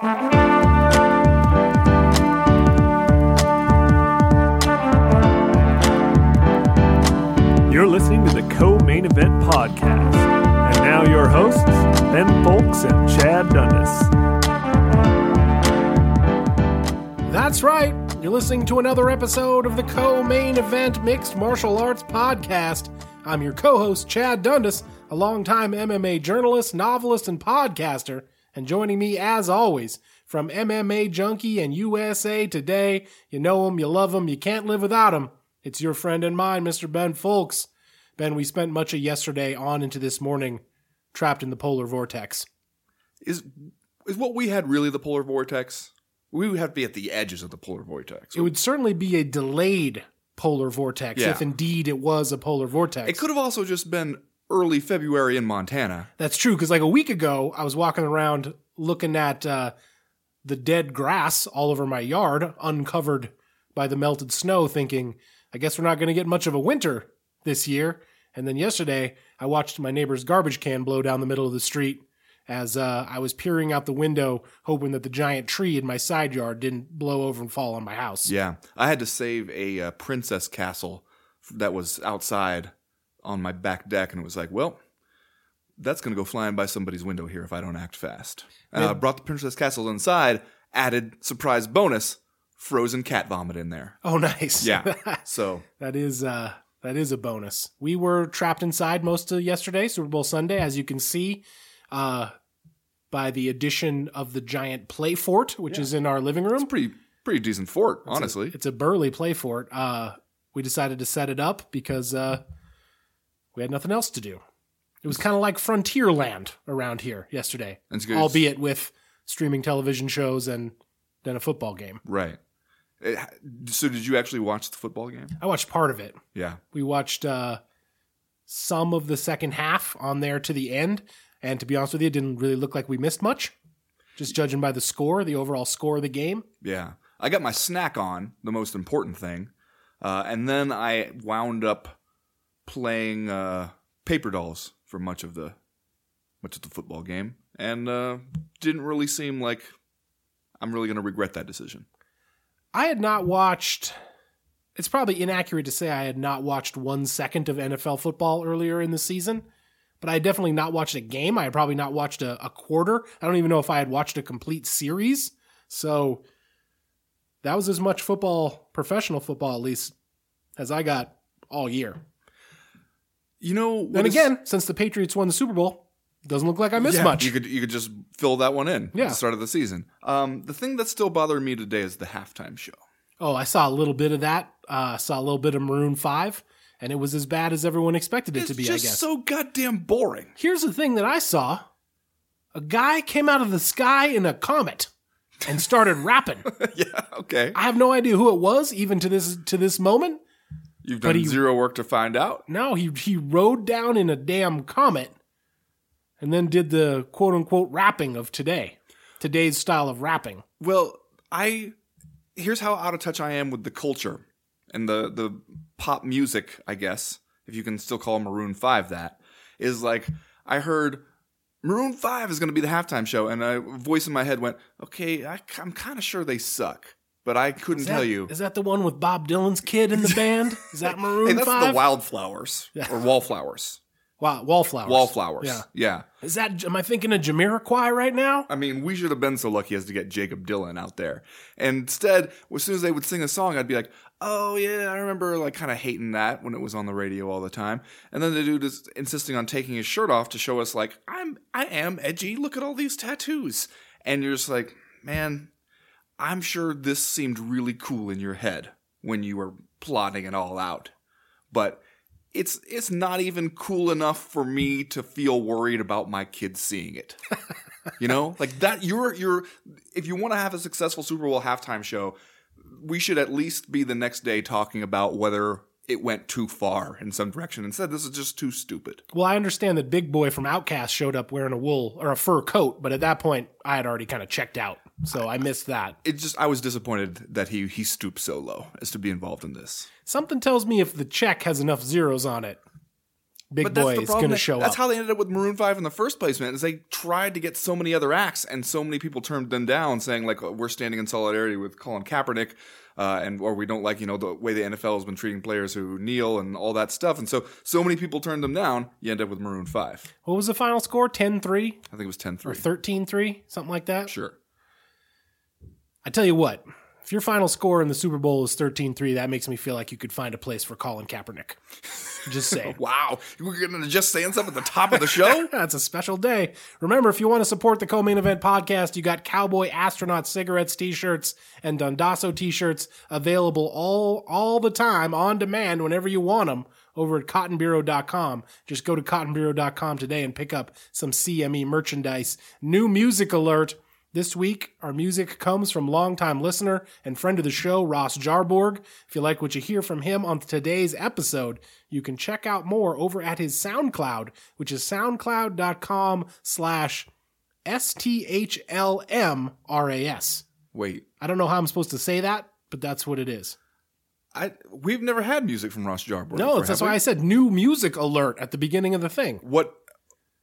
You're listening to the Co Main Event Podcast. And now your hosts, Ben Fowlkes and Chad Dundas. That's right. You're listening to another episode of the Co Main Event Mixed Martial Arts Podcast. I'm your co host, Chad Dundas, a longtime MMA journalist, novelist, and podcaster. And joining me, as always, from MMA Junkie and USA Today, you know him, you love him, you can't live without him. It's your friend and mine, Mr. Ben Fowlkes. Ben, we spent much of yesterday on into this morning trapped in the polar vortex. Is is what we had really the polar vortex? We would have to be at the edges of the polar vortex. It would certainly be a delayed polar vortex Yeah. if indeed it was a polar vortex. It could have also just been early February in Montana. That's true because like a week ago, I was walking around looking at uh, the dead grass all over my yard, uncovered by the melted snow, thinking, I guess we're not going to get much of a winter this year. And then yesterday, I watched my neighbor's garbage can blow down the middle of the street as uh, I was peering out the window, hoping that the giant tree in my side yard didn't blow over and fall on my house. Yeah, I had to save a uh, princess castle that was outside on my back deck, and it was like, well, that's going to go flying by somebody's window here if I don't act fast. And I brought the princess castle inside, added surprise bonus, frozen cat vomit in there. Oh, nice. Yeah, so That is uh that is a bonus. We were trapped inside most of yesterday, Super Bowl Sunday, as you can see, uh by the addition of the giant play fort, which is in our living room. pretty pretty decent fort, honestly. It's a burly play fort. Uh we decided to set it up because uh we had nothing else to do. It was kind of like Frontierland around here yesterday. That's good. Albeit with streaming television shows and then a football game. Right. It- so did you actually watch the football game? I watched part of it. Yeah. We watched uh, some of the second half on there to the end, and to be honest with you, it didn't really look like we missed much. Just judging by the score, the overall score of the game. Yeah. I got my snack on, the most important thing. Uh, and then I wound up playing uh, paper dolls for much of the much of the football game. And uh, didn't really seem like I'm really gonna regret that decision. I had not watched. It's probably inaccurate to say I had not watched one second of NFL football earlier in the season, but I had definitely not watched a game. I had probably not watched a, a quarter. I don't even know if I had watched a complete series. So that was as much football, professional football at least, as I got all year. You know And again, since the Patriots won the Super Bowl, doesn't look like I missed Yeah, much. You could you could just fill that one in Yeah. at the start of the season. Um, the thing that's still bothering me today is the halftime show. oh, I saw a little bit of that. Uh, saw a little bit of Maroon Five, and it was as bad as everyone expected it It's to be. I guess. so goddamn boring. Here's the thing that I saw: a guy came out of the sky in a comet and started rapping. yeah, okay. I have no idea who it was, even to this to this moment. You've done he- zero work to find out. No, he he rode down in a damn comet, and then did the quote unquote rapping of today, today's style of rapping. Well, I here's how out of touch I am with the culture and the the pop music, I guess, if you can still call Maroon 5 that, is like I heard Maroon 5 is going to be the halftime show and a voice in my head went, "Okay, I, am kind of sure they suck." But I couldn't Is tell you. Is that the one with Bob Dylan's kid in the band? Is that Maroon and that's Five? the Wildflowers or Wallflowers. Wow, Wallflowers. Wallflowers. Yeah. Yeah. Is that? Am I thinking of Jamiroquai right now? I mean, we should have been so lucky as to get Jakob Dylan out there. And instead, as soon as they would sing a song, I'd be like, "Oh yeah, I remember like kind of hating that when it was on the radio all the time." And then the dude is insisting on taking his shirt off to show us like, "I'm I am edgy. Look at all these tattoos." And you're just like, "Man, I'm sure this seemed really cool in your head when you were plotting it all out." But it's it's not even cool enough for me to feel worried about my kids seeing it. you know, like that. You're you're if you want to have a successful Super Bowl halftime show, we should at least be the next day talking about whether it went too far in some direction. Instead, this is just too stupid. Well, I understand that Big Boi from OutKast showed up wearing a wool or a fur coat, but at that point, I had already kind of checked out, so I missed that. It just I was disappointed that he he stooped so low as to be involved in this. Something tells me if the check has enough zeros on it, big But boy is going to show that's up. That's how they ended up with Maroon Five in the first place, man. Is they tried to get so many other acts, and so many people turned them down, saying like we're standing in solidarity with Colin Kaepernick, uh, and or we don't like you know the way the NFL has been treating players who kneel and all that stuff, and so so many people turned them down. You end up with Maroon Five. what was the final score? 10-3 I think it was 10-3. or 13-3, something like that. Sure. I tell you what, if your final score in the Super Bowl is 13-3, that makes me feel like you could find a place for Colin Kaepernick. Just saying. Wow, we're gonna just saying stuff at the top of the show. That's a special day. Remember, if you want to support the co-main event podcast, you got Cowboy Astronaut cigarettes, t-shirts, and Dundasso t-shirts available all all the time on demand whenever you want them over at cottonbureau.com. Just go to cottonbureau.com today and pick up some CME merchandise. New music alert. This week, our music comes from longtime listener and friend of the show, Ross Jarborg. If you like what you hear from him on today's episode, you can check out more over at his SoundCloud, which is soundcloud.com slash S-T-H-L-M-R-A-S. Wait, I don't know how I'm supposed to say that, but that's what it is. I we've never had music from Ross Jarborg. No, before, that's why we? I said new music alert at the beginning of the thing. What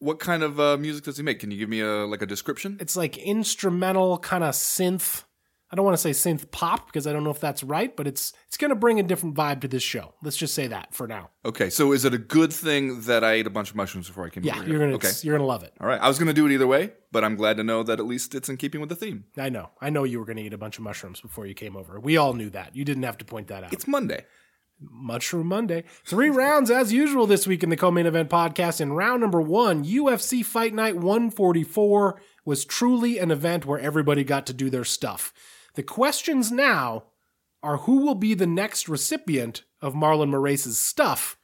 what kind of uh, music does he make? Can you give me a like a description? It's like instrumental kind of synth. I don't want to say synth pop because I don't know if that's right, but it's it's going to bring a different vibe to this show. Let's just say that for now. Okay, so is it a good thing that I ate a bunch of mushrooms before I came Yeah, here? you're gonna Okay. you're gonna love it. All right. I was going to do it either way, but I'm glad to know that at least it's in keeping with the theme. I know. I know you were going to eat a bunch of mushrooms before you came over. We all knew that. You didn't have to point that out. It's Monday. Mushroom Monday. Three rounds as usual this week in the co-main event podcast. In round number one, UFC Fight Night 144 was truly an event where everybody got to do their stuff. The questions now are who will be the next recipient of Marlon Moraes' stuff,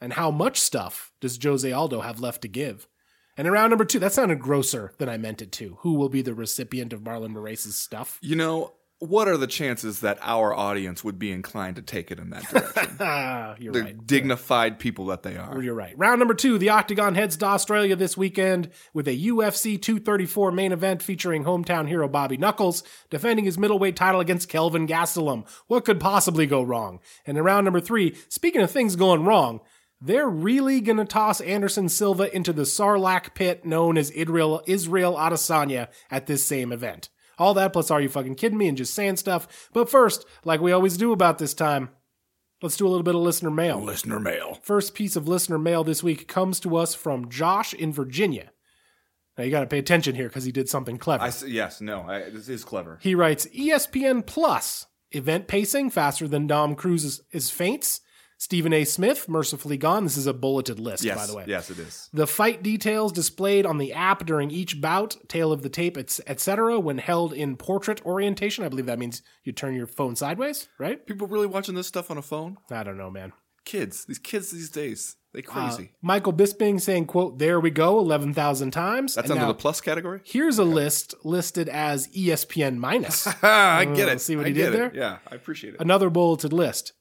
and how much stuff does Jose Aldo have left to give? And in round number two, that sounded grosser than I meant it to. Who will be the recipient of Marlon Moraes' stuff? You know, what are the chances that our audience would be inclined to take it in that direction? You're the right. dignified people that they are. You're right. Round number two, the Octagon heads to Australia this weekend with a UFC 234 main event featuring hometown hero Bobby Knuckles defending his middleweight title against Kelvin Gastelum. What could possibly go wrong? And in round number three, speaking of things going wrong, they're really gonna toss Anderson Silva into the Sarlacc pit known as Israel, Israel Adesanya at this same event. All that plus are you fucking kidding me and just saying stuff. But first, like we always do about this time, let's do a little bit of listener mail. Listener mail. First piece of listener mail this week comes to us from Josh in Virginia. Now you got to pay attention here because he did something clever. I yes, no, I, this is clever. he writes ESPN Plus event pacing faster than Dom Cruz's is feints. Stephen A. Smith mercifully gone. This is a bulleted list, Yes, by the way. yes, it is. The fight details displayed on the app during each bout, tail of the tape, etc., when held in portrait orientation. I believe that means you turn your phone sideways, right? People really watching this stuff on a phone? I don't know, man. Kids, these kids these days, they uh, crazy. Michael Bisping saying, quote, there we go, 11,000 times. That's And under now- the plus category. Here's a list listed as ESPN minus. I get Oh, it. see what I he did it. there? Yeah, I appreciate it. Another bulleted list.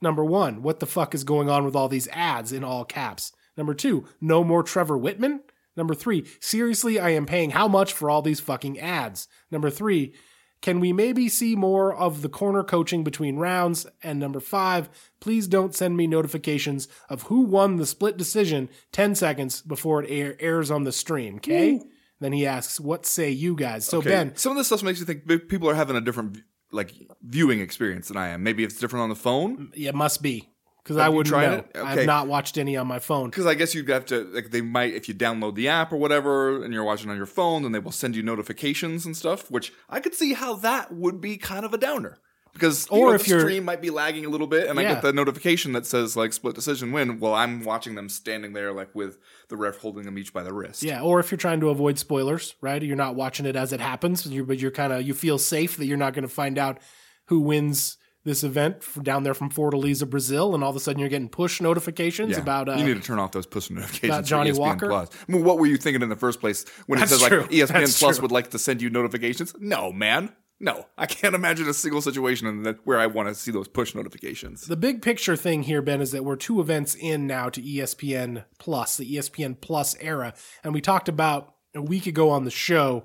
Number one, what the fuck is going on with all these ads in all caps? Number two, no more Trevor Wittman. Number three, seriously, I am paying how much for all these fucking ads? Number three, can we maybe see more of the corner coaching between rounds? And number five, please don't send me notifications of who won the split decision 10 seconds before it air- airs on the stream, okay? Then he asks, what say you guys? So, Okay, Ben, some of this stuff makes you think people are having a different like viewing experience than I am. Maybe it's different on the phone. it must be. Because I wouldn't know. it? I've not watched any on my phone. Because I guess you'd have to like they might if you download the app or whatever and you're watching on your phone, then they will send you notifications and stuff. Which I could see how that would be kind of a downer. Because Or know, if the stream might be lagging a little bit, and I get the notification that says like split decision win. Well, I'm watching them standing there like with the ref holding them each by the wrist. Yeah, or if you're trying to avoid spoilers, right? You're not watching it as it happens, you're, but you're kind of you feel safe that you're not going to find out who wins this event down there from Fortaleza, Brazil, and all of a sudden you're getting push notifications Yeah. about uh, you need to turn off those push notifications. about Johnny Walker? Plus. I mean, what were you thinking in the first place when That's it says true. like ESPN That's Plus true. would like to send you notifications? No, man. No, I can't imagine a single situation in that where I want to see those push notifications. the big picture thing here, Ben, is that we're two events in now to ESPN Plus, the ESPN Plus era, and we talked about a week ago on the show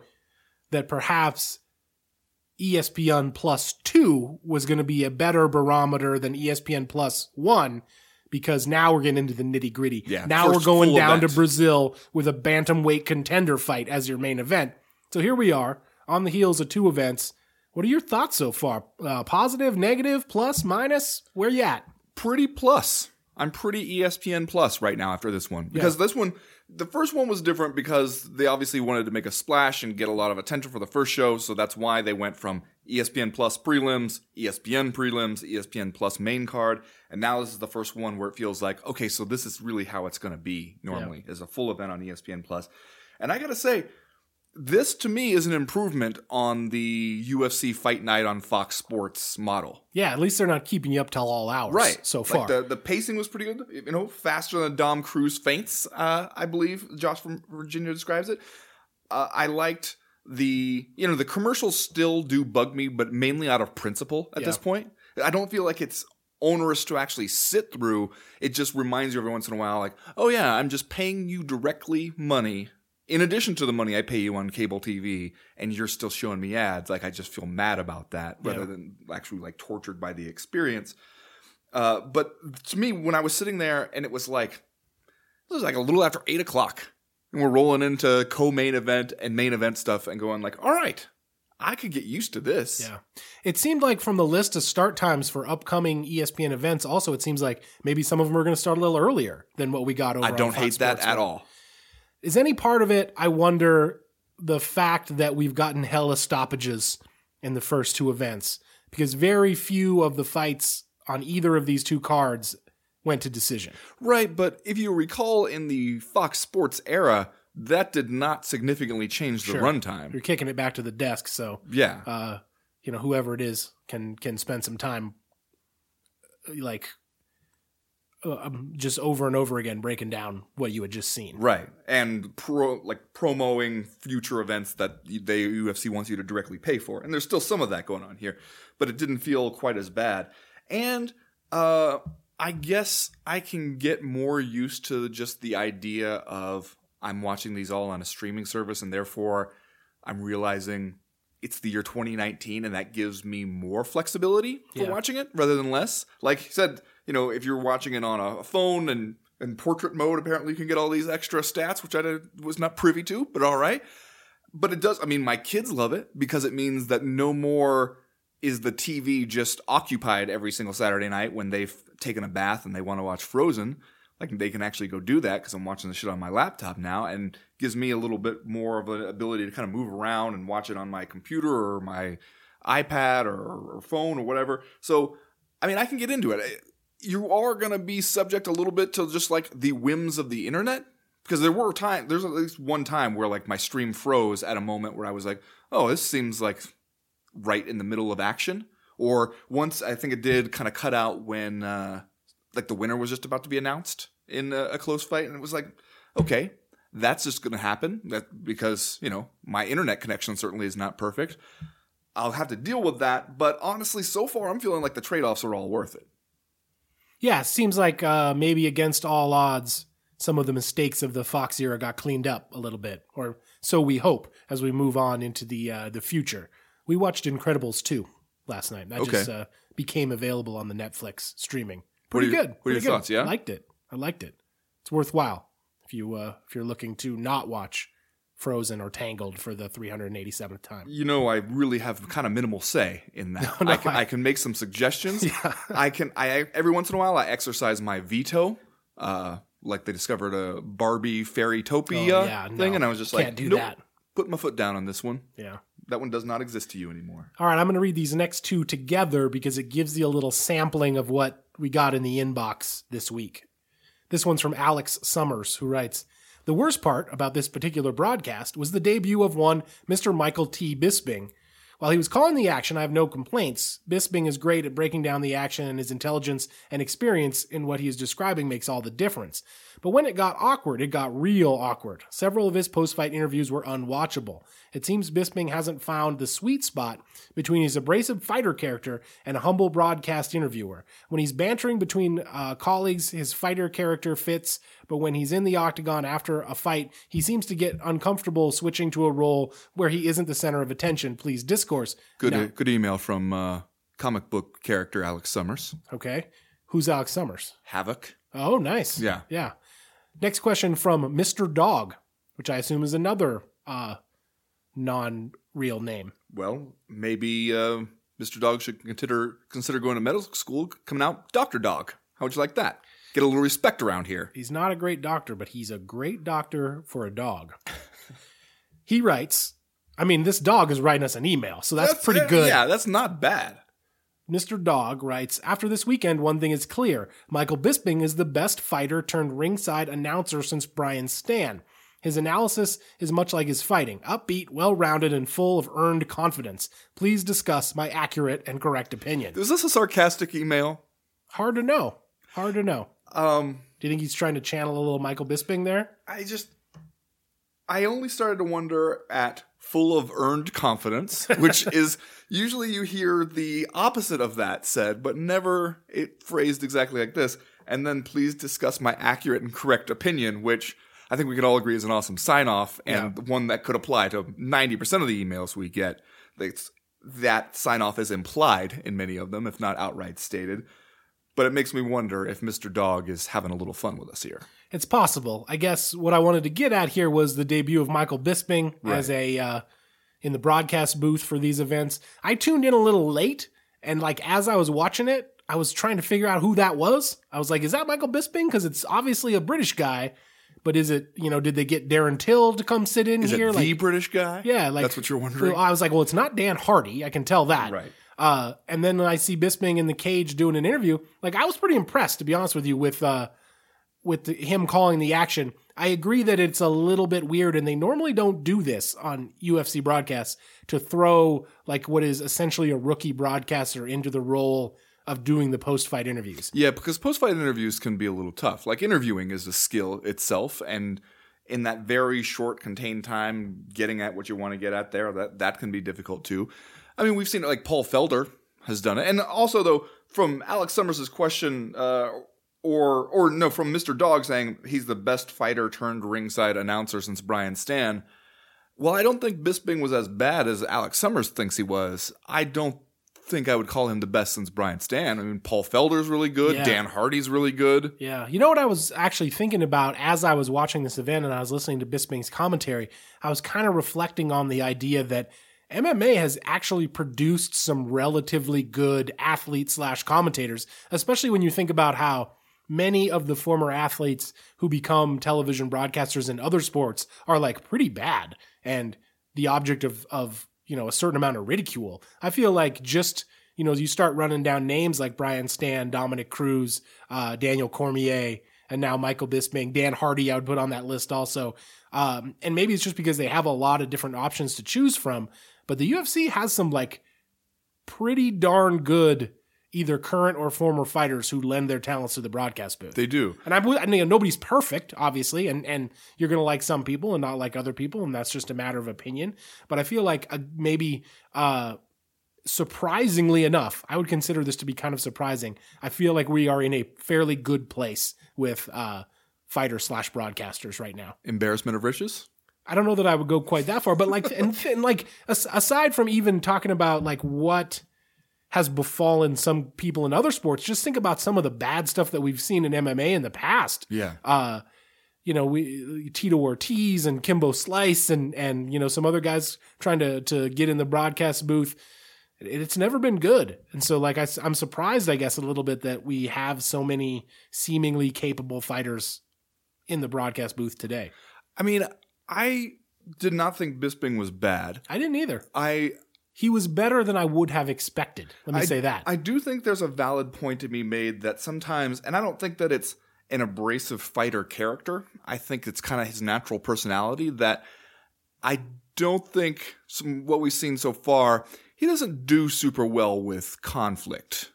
that perhaps ESPN Plus 2 was going to be a better barometer than ESPN Plus 1 because now we're getting into the nitty gritty. Yeah, now we're going down event. to Brazil with a bantamweight contender fight as your main event. So here we are on the heels of two events. What are your thoughts so far? Uh, positive, negative, plus, minus? Where you at? pretty plus. I'm pretty ESPN plus right now after this one because this one, the first one was different because they obviously wanted to make a splash and get a lot of attention for the first show, so that's why they went from ESPN plus prelims, ESPN prelims, ESPN plus main card, and now this is the first one where it feels like okay, so this is really how it's going to be normally is a full event on ESPN plus, and I got to say. This to me is an improvement on the UFC Fight Night on Fox Sports model. Yeah, at least they're not keeping you up till all hours. Right. So Like, far. the, the pacing was pretty good. You know, faster than Dom Cruz feints, uh, I believe Josh from Virginia describes it. Uh, I liked the, you know, the commercials still do bug me, but mainly out of principle at Yeah. this point. I don't feel like it's onerous to actually sit through. It just reminds you every once in a while, like, oh yeah, I'm just paying you directly money. In addition to the money I pay you on cable TV, and you're still showing me ads, like I just feel mad about that rather Yeah. than actually like tortured by the experience. Uh, but to me, when I was sitting there and it was like, it was like a little after eight o'clock, and we're rolling into co-main event and main event stuff, and going like, all right, I could get used to this. Yeah. It seemed like from the list of start times for upcoming ESPN events, also, it seems like maybe some of them are going to start a little earlier than what we got over I don't hate that at all. Is any part of it, I wonder, the fact that we've gotten hella stoppages in the first two events? Because very few of the fights on either of these two cards went to decision. Right, but if you recall, in the Fox Sports era, that did not significantly change the Sure. runtime. You're kicking it back to the desk, so Yeah, uh, you know whoever it is can can spend some time, uh, like uh, um, just over and over again breaking down what you had just seen. right, and pro like promoting future events that they UFC wants you to directly pay for, and there's still some of that going on here, but it didn't feel quite as bad. And uh, I guess I can get more used to just the idea of I'm watching these all on a streaming service, and therefore I'm realizing it's the year 2019, and that gives me more flexibility for Yeah. watching it rather than less. Like you said, you know, if you're watching it on a phone and in portrait mode, apparently you can get all these extra stats, which I was not privy to, but all right. But it does. I mean, my kids love it because it means that no more is the TV just occupied every single Saturday night when they've taken a bath and they want to watch Frozen. Like they can actually go do that because I'm watching the shit on my laptop now, and gives me a little bit more of an ability to kind of move around and watch it on my computer or my iPad or, or phone or whatever. So, I mean, I can get into it. You are going to be subject a little bit to just like the whims of the internet because there were time. There's at least one time where like my stream froze at a moment where I was like, "Oh, this seems like right in the middle of action." Or once I think it did kind of cut out when uh, like the winner was just about to be announced in a, a close fight, and it was like, okay, that's just going to happen. That because you know my internet connection certainly is not perfect. I'll have to deal with that. But honestly, so far I'm feeling like the trade offs are all worth it. Yeah, seems like uh, maybe against all odds, some of the mistakes of the Fox era got cleaned up a little bit, or so we hope as we move on into the uh, the future. We watched Incredibles 2 last night. That Okay. just uh, became available on the Netflix streaming. Are Pretty your- good. what are Pretty your good. thoughts, yeah? I liked it. I liked it. It's worthwhile if you uh, if you're looking to not watch Frozen or Tangled for the 387th time. You know, I really have kind of minimal say in that. No, no, I, can, I- I can make some suggestions. I can. I every once in a while I exercise my veto. Uh, like they discovered a Barbie Fairytopia Oh, yeah, thing, no. and I was just Can't like, do nope, that. Put my foot down on this one. Yeah. That one does not exist to you anymore. All right, I'm going to read these next two together because it gives you a little sampling of what we got in the inbox this week. This one's from Alex Summers, who writes The worst part about this particular broadcast was the debut of one Mr. Michael T. Bisping. While he was calling the action, I have no complaints. Bisping is great at breaking down the action, and his intelligence and experience in what he is describing makes all the difference. But when it got awkward, it got real awkward. Several of his post fight interviews were unwatchable. It seems Bisping hasn't found the sweet spot between his abrasive fighter character and a humble broadcast interviewer. When he's bantering between uh, colleagues, his fighter character fits, but when he's in the octagon after a fight, he seems to get uncomfortable switching to a role where he isn't the center of attention. Please discourse. Good, Now- good email from uh, comic book character Alex Summers. okay. Who's Alex Summers? Havoc. Oh, nice. Yeah. Yeah. Next question from Mr. Dog, which I assume is another uh, non real name. Well, maybe uh, Mr. Dog should consider consider going to medical school, coming out Doctor Dog. How would you like that? Get a little respect around here. He's not a great doctor, but he's a great doctor for a dog. he writes, I mean, this dog is writing us an email, so that's, pretty uh, good. Yeah, that's not bad. Mr. Dog writes After this weekend, one thing is clear Michael Bisping is the best fighter turned ringside announcer since Brian Stann. His analysis is much like his fighting upbeat, well rounded, and full of earned confidence. Please discuss my accurate and correct opinion. Is this a sarcastic email? Hard to know. Hard to know. Um, Do you think he's trying to channel a little Michael Bisping there? I just I only started to wonder at full of earned confidence, which is usually you hear the opposite of that said, but never it phrased exactly like this. And then please discuss my accurate and correct opinion, which I think we can all agree is an awesome sign off and one that could apply to 90% of the emails we get. It's, that sign off is implied in many of them, if not outright stated. But it makes me wonder if Mr. Dog is having a little fun with us here. It's possible. I guess what I wanted to get at here was the debut of Michael Bisping as a uh, in the broadcast booth for these events. I tuned in a little late, and like as I was watching it, I was trying to figure out who that was. I was like, "Is that Michael Bisping?" Because it's obviously a British guy, but is it? You know, did they get Darren Till to come sit in Is here? it the British guy? Yeah, like that's what you're wondering. I was like, well, it's not Dan Hardy. I can tell that. Right. Uh, and then I see Bisping in the cage doing an interview. Like I was pretty impressed, to be honest with you, with uh, with the, him calling the action. I agree that it's a little bit weird, and they normally don't do this on UFC broadcasts to throw like what is essentially a rookie broadcaster into the role of doing the post fight interviews. Yeah, because post fight interviews can be a little tough. Like interviewing is a skill itself, and in that very short contained time, getting at what you want to get at there, that that can be difficult too. I mean, we've seen it like Paul Felder has done it, and also though from Alex Summers' question, uh, or or no, from Mr. Dog saying he's the best fighter turned ringside announcer since Brian Stann. Well, I don't think Bisping was as bad as Alex Summers thinks he was. I don't think I would call him the best since Brian Stann. I mean, Paul Felder's really good. Yeah. Dan Hardy's really good. Yeah. You know what I was actually thinking about as I was watching this event and I was listening to Bisping's commentary? I was kind of reflecting on the idea that MMA has actually produced some relatively good athletes slash commentators, especially when you think about how many of the former athletes who become television broadcasters in other sports are like pretty bad and the object of of you know a certain amount of ridicule. I feel like just you know you start running down names like Brian Stann, Dominick Cruz, uh, Daniel Cormier, and now Michael Bisping, Dan Hardy. I would put on that list also. Um, and maybe it's just because they have a lot of different options to choose from. But the UFC has some like pretty darn good either current or former fighters who lend their talents to the broadcast booth. They do. And I, I mean, nobody's perfect, obviously, and and you're gonna like some people and not like other people, and that's just a matter of opinion. But I feel like uh, maybe, uh, surprisingly enough, I would consider this to be kind of surprising. I feel like we are in a fairly good place with uh, fighter slash broadcasters right now. Embarrassment of riches. I don't know that I would go quite that far, but like, and, and like, aside from even talking about like what has befallen some people in other sports, just think about some of the bad stuff that we've seen in MMA in the past. Yeah. Uh, you know, we Tito Ortiz and Kimbo Slice and and you know some other guys trying to to get in the broadcast booth. It's never been good, and so like I, am surprised, I guess, a little bit that we have so many seemingly capable fighters in the broadcast booth today. I mean, I did not think Bisping was bad. I didn't either. I He was better than I would have expected. Let me I- say that. I do think there's a valid point to be made that sometimes, and I don't think that it's an abrasive fighter character. I think it's kind of his natural personality that I don't think some what we've seen so far, he doesn't do super well with conflict.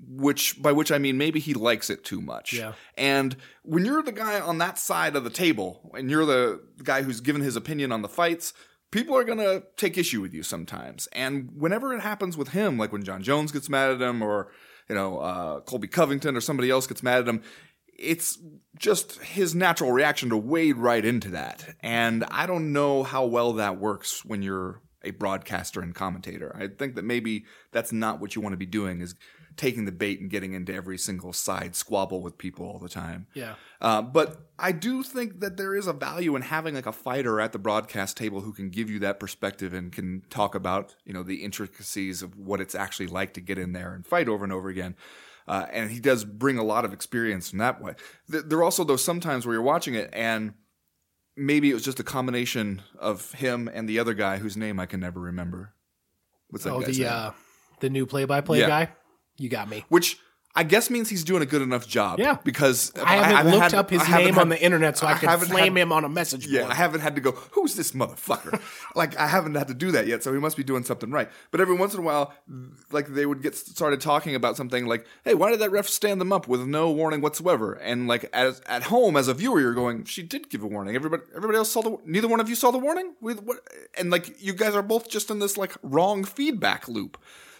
Which by which I mean maybe he likes it too much. Yeah. And when you're the guy on that side of the table and you're the guy who's given his opinion on the fights, people are going to take issue with you sometimes. And whenever it happens with him, like when Jon Jones gets mad at him or, you know, uh, Colby Covington or somebody else gets mad at him, it's just his natural reaction to wade right into that. And I don't know how well that works when you're a broadcaster and commentator. I think that maybe that's not what you want to be doing is taking the bait and getting into every single side squabble with people all the time. Yeah. Uh, but I do think that there is a value in having like a fighter at the broadcast table who can give you that perspective and can talk about you know the intricacies of what it's actually like to get in there and fight over and over again. Uh, and he does bring a lot of experience in that way. There are also those sometimes where you're watching it and maybe it was just a combination of him and the other guy whose name I can never remember. What's that Oh, guy's the name? uh, the new play-by-play Yeah. guy. You got me. Which I guess means he's doing a good enough job. Yeah. Because I haven't looked had- up his I name had- on the internet so I, can haven't flame had- him on a message board. Yeah. I haven't had to go, who's this motherfucker? like, I haven't had to do that yet, so he must be doing something right. But every once in a while, like, they would get started talking about something like, hey, why did that ref stand them up with no warning whatsoever? And, like, as, at home, as a viewer, you're going, she did give a warning. Everybody everybody else saw the, neither one of you saw the warning? With what? And, like, you guys are both just in this, like, wrong feedback loop.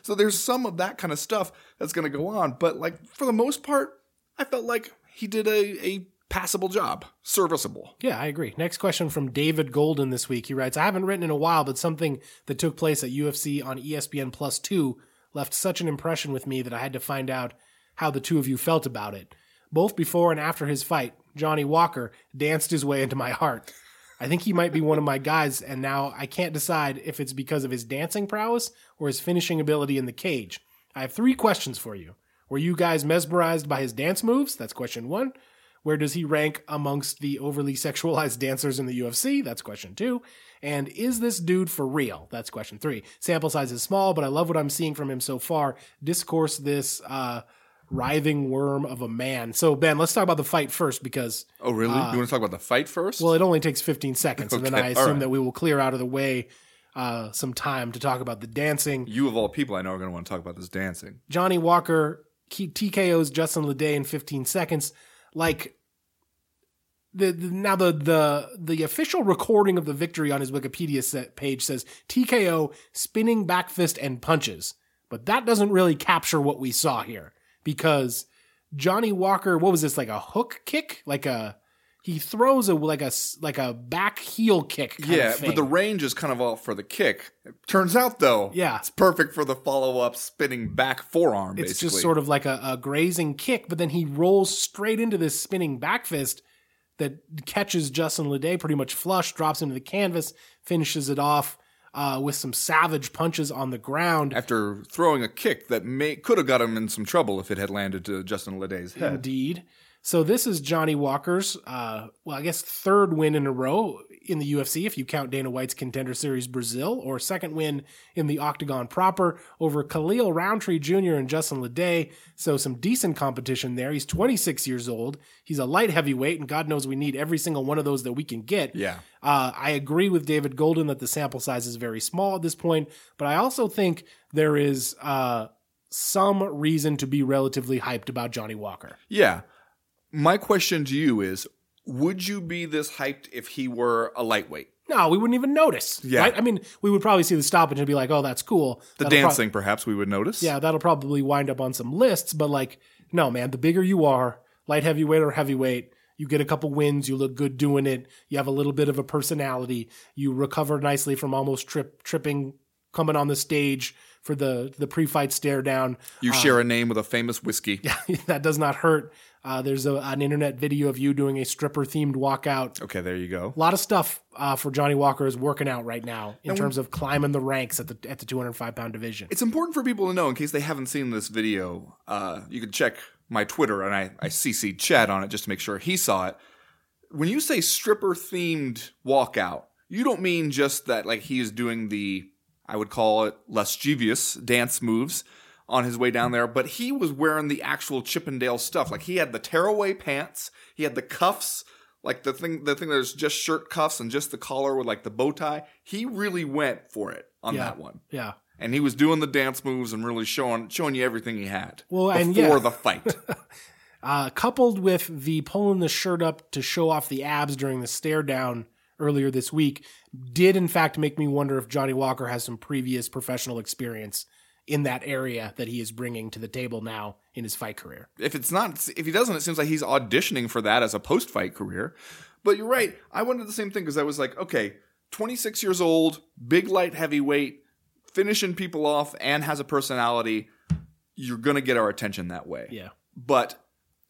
So there's some of that kind of stuff that's going to go on. But, like, for the most part, I felt like he did a, a passable job, serviceable. Yeah, I agree. Next question from David Golden this week. He writes, I haven't written in a while, but something that took place at UFC on ESPN Plus 2 left such an impression with me that I had to find out how the two of you felt about it. Both before and after his fight, Johnny Walker danced his way into my heart. I think he might be one of my guys, and now I can't decide if it's because of his dancing prowess or his finishing ability in the cage. I have three questions for you. Were you guys mesmerized by his dance moves? That's question one. Where does he rank amongst the overly sexualized dancers in the UFC? That's question two. And is this dude for real? That's question three. Sample size is small, but I love what I'm seeing from him so far. Discourse this uh, writhing worm of a man. So, Ben, let's talk about the fight first because, Oh, really? you want to talk about the fight first? well, it only takes 15 seconds. And then I assume right. that we will clear out of the way uh, some time to talk about the dancing. you of all people, I know are going to want to talk about this dancing. Johnny Walker TKO's Justin Ledet in 15 seconds. Like the, the now the the the official recording of the victory on his Wikipedia set page says TKO spinning back fist and punches, but that doesn't really capture what we saw here because Johnny Walker, what was this like a hook kick, like a he throws a like a like a back heel kick. Kind Yeah, but the range is kind of all for the kick. Turns out, though, Yeah. it's perfect for the follow up spinning back forearm. It's basically. just sort of like a, a grazing kick, but then he rolls straight into this spinning back fist that catches Justin Ledet pretty much flush, drops into the canvas, finishes it off uh, with some savage punches on the ground. after throwing a kick that may could have got him in some trouble if it had landed to Justin Ledet's head. Indeed. So this is Johnny Walker's, uh, well, I guess third win in a row in the UFC, if you count Dana White's Contender Series Brazil, or second win in the Octagon proper over Khalil Rountree Jr. and Justin Ledet. So some decent competition there. He's 26 years old. He's a light heavyweight, and God knows we need every single one of those that we can get. Yeah. Uh, I agree with David Golden that the sample size is very small at this point, but I also think there is uh, some reason to be relatively hyped about Johnny Walker. Yeah. My question to you is would you be this hyped if he were a lightweight? No, we wouldn't even notice. Yeah. Right? I mean, we would probably see the stoppage and be like, oh, that's cool. The That'll dancing, perhaps we would notice. yeah, that'll probably wind up on some lists, but like, no, man, the bigger you are, light heavyweight or heavyweight, you get a couple wins, you look good doing it, you have a little bit of a personality, you recover nicely from almost trip tripping coming on the stage for the the pre-fight stare down. You uh, share a name with a famous whiskey. Yeah, that does not hurt. Uh, there's a, an internet video of you doing a stripper themed walkout. Okay, there you go. A lot of stuff uh, for Johnny Walker is working out right now in terms of climbing the ranks at the at the 205 pound division. It's important for people to know in case they haven't seen this video. Uh, you can check my Twitter and I, I CC'd Chad on it just to make sure he saw it. When you say stripper themed walkout, you don't mean just that like he is doing the I would call it lascivious dance moves on his way down there, but he was wearing the actual Chippendale stuff. Like he had the tearaway pants, he had the cuffs, like the thing the thing that's just shirt cuffs and just the collar with like the bow tie. He really went for it on Yeah. that one Yeah. and he was doing the dance moves and really showing showing you everything he had. Well, before and yeah. the fight. Uh, coupled with the pulling the shirt up to show off the abs during the stare down earlier this week, did in fact make me wonder if Johnny Walker has some previous professional experience in that area that he is bringing to the table now in his fight career. if it's not, if he doesn't, it seems like he's auditioning for that as a post fight career. But you're right. I wondered the same thing because I was like, okay, 26 years old, big light heavyweight, finishing people off, and has a personality. You're gonna get our attention that way. Yeah. But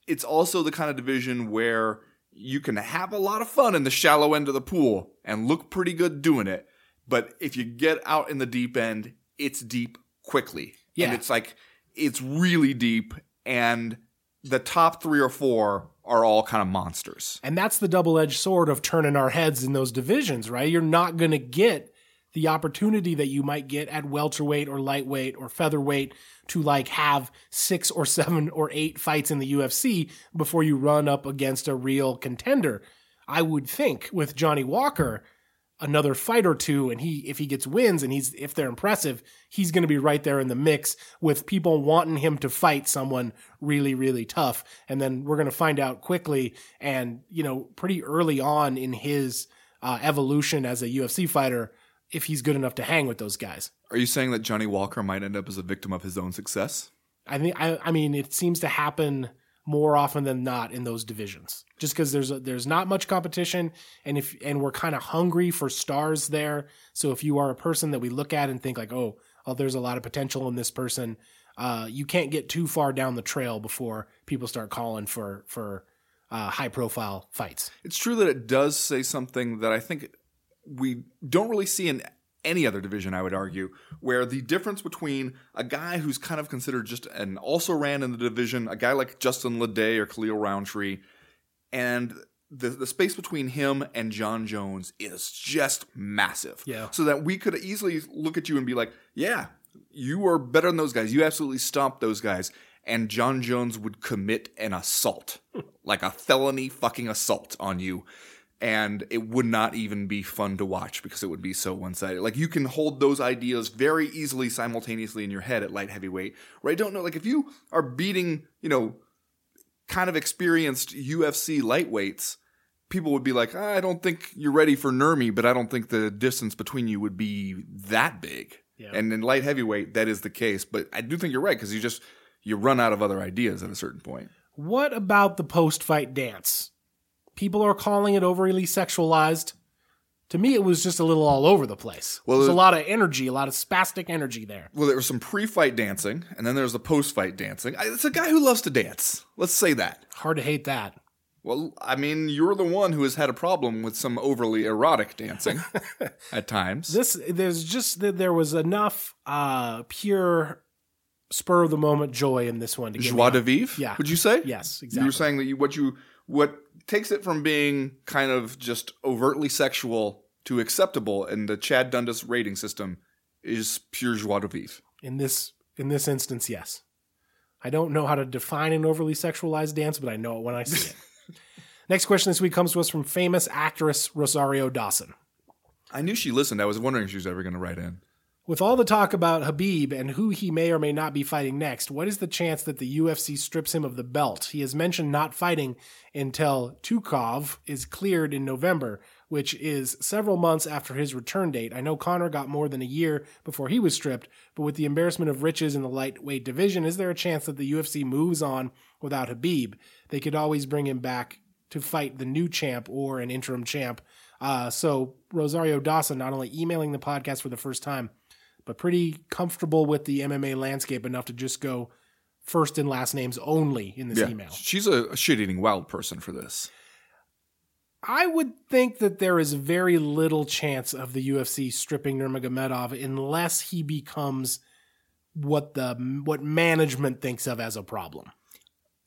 it's also the kind of division where you can have a lot of fun in the shallow end of the pool and look pretty good doing it. But if you get out in the deep end, it's deep quickly. Yeah. And it's like, it's really deep. And the top three or four are all kind of monsters. And that's the double edged sword of turning our heads in those divisions, right? You're not going to get the opportunity that you might get at welterweight or lightweight or featherweight to like have six or seven or eight fights in the UFC before you run up against a real contender. I would think with Johnny Walker, another fight or two, and he if he gets wins and he's if they're impressive, he's going to be right there in the mix with people wanting him to fight someone really really tough. And then we're going to find out quickly and you know pretty early on in his uh, evolution as a UFC fighter if he's good enough to hang with those guys. Are you saying that Johnny Walker might end up as a victim of his own success? I think I, I mean it seems to happen more often than not in those divisions. Just because there's a, there's not much competition and if and we're kind of hungry for stars there. So if you are a person that we look at and think like oh oh there's a lot of potential in this person uh, you can't get too far down the trail before people start calling for for uh, high profile fights. It's true that it does say something that I think we don't really see in any other division, I would argue, where the difference between a guy who's kind of considered just an also ran in the division, a guy like Justin Ledet or Khalil Rountree, and the, the space between him and Jon Jones is just massive. Yeah. So that we could easily look at you and be like, yeah, you are better than those guys. You absolutely stomped those guys. And Jon Jones would commit an assault, like a felony fucking assault on you and it would not even be fun to watch because it would be so one-sided. Like you can hold those ideas very easily simultaneously in your head at light heavyweight. Where I don't know, like if you are beating, you know, kind of experienced UFC lightweights, people would be like, "Ah, I don't think you're ready for Nurmi, but I don't think the distance between you would be that big. Yeah. And in light heavyweight, that is the case. But I do think you're right because you just you run out of other ideas at a certain point. what about the post fight dance people are calling it overly sexualized to me it was just a little all over the place Well, there's a lot of energy a lot of spastic energy there Well, there was some pre-fight dancing, and then there's the post-fight dancing. It's a guy who loves to dance. Let's say that. hard to hate that Well, I mean, you're the one who has had a problem with some overly erotic dancing at times. this there's just that there was enough uh pure spur of the moment joy in this one to Joie de vivre. Yeah. Would you say? yes Exactly. You were saying that you what you what takes it from being kind of just overtly sexual to acceptable in the Chad Dundas rating system is pure joie de vivre. in this in this instance yes i don't know how to define an overly sexualized dance but i know it when i see it next question this week comes to us from famous actress rosario dawson I knew she listened. I was wondering if she was ever going to write in. With all the talk about Khabib and who he may or may not be fighting next, what is the chance that the UFC strips him of the belt? He has mentioned not fighting until Tukov is cleared in November, which is several months after his return date. I know Conor got more than a year before he was stripped, but with the embarrassment of riches in the lightweight division, is there a chance that the UFC moves on without Khabib? They could always bring him back to fight the new champ or an interim champ. Uh, so Rosario Dawson not only emailing the podcast for the first time, but pretty comfortable with the MMA landscape enough to just go first and last names only in this email. She's a, a shit-eating wild person for this. I would think that there is very little chance of the UFC stripping Nurmagomedov unless he becomes what the what management thinks of as a problem.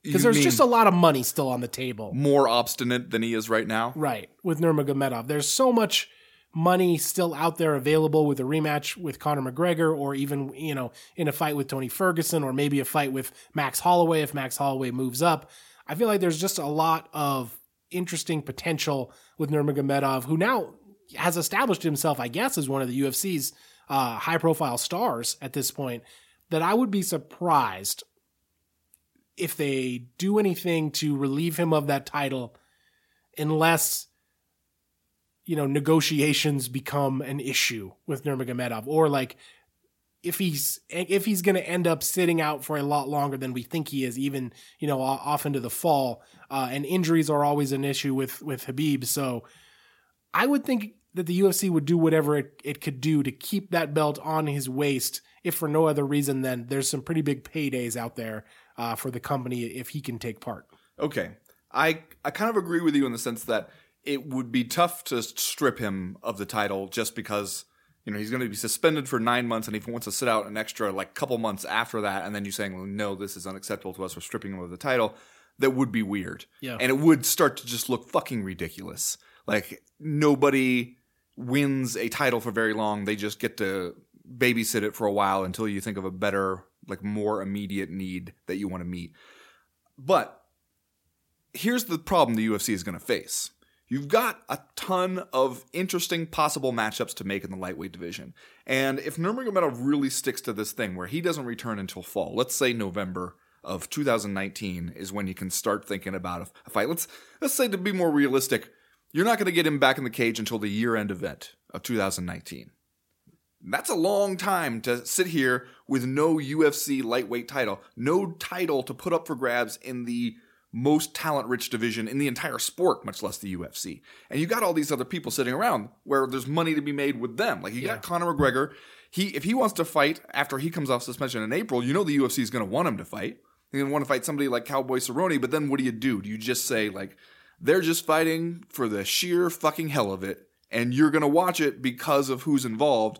Because there's just a lot of money still on the table. more obstinate than he is right now. Right, with Nurmagomedov. There's so much money still out there available with a rematch with Conor McGregor or even, you know, in a fight with Tony Ferguson or maybe a fight with Max Holloway if Max Holloway moves up. I feel like there's just a lot of interesting potential with Nurmagomedov who now has established himself, I guess, as one of the UFC's uh, high profile stars at this point that I would be surprised if they do anything to relieve him of that title unless you know negotiations become an issue with Nurmagomedov or like if he's if he's going to end up sitting out for a lot longer than we think he is even you know off into the fall uh, and injuries are always an issue with with Khabib so I would think that the UFC would do whatever it, it could do to keep that belt on his waist, if for no other reason than there's some pretty big paydays out there uh, for the company if he can take part. Okay. I I kind of agree with you in the sense that it would be tough to strip him of the title just because you know he's going to be suspended for nine months, and if he wants to sit out an extra like couple months after that, and then you saying, well, no, this is unacceptable to us, we're stripping him of the title, that would be weird. Yeah. and it would start to just look fucking ridiculous. Like nobody wins a title for very long; they just get to babysit it for a while until you think of a better, like more immediate need that you want to meet. But here's the problem the UFC is going to face. You've got a ton of interesting possible matchups to make in the lightweight division. And if Nurmagomedov really sticks to this thing where he doesn't return until fall, let's say November of 2019 is when you can start thinking about a fight. Let's let's say to be more realistic, you're not going to get him back in the cage until the year-end event of 2019. That's a long time to sit here with no UFC lightweight title, no title to put up for grabs in the most talent rich division in the entire sport, much less the UFC. And you got all these other people sitting around where there's money to be made with them. Like you got Conor McGregor. He if he wants to fight after he comes off suspension in April, you know the UFC is going to want him to fight. They're going to want to fight somebody like Cowboy Cerrone, but then what do you do? Do you just say like they're just fighting for the sheer fucking hell of it and you're going to watch it because of who's involved?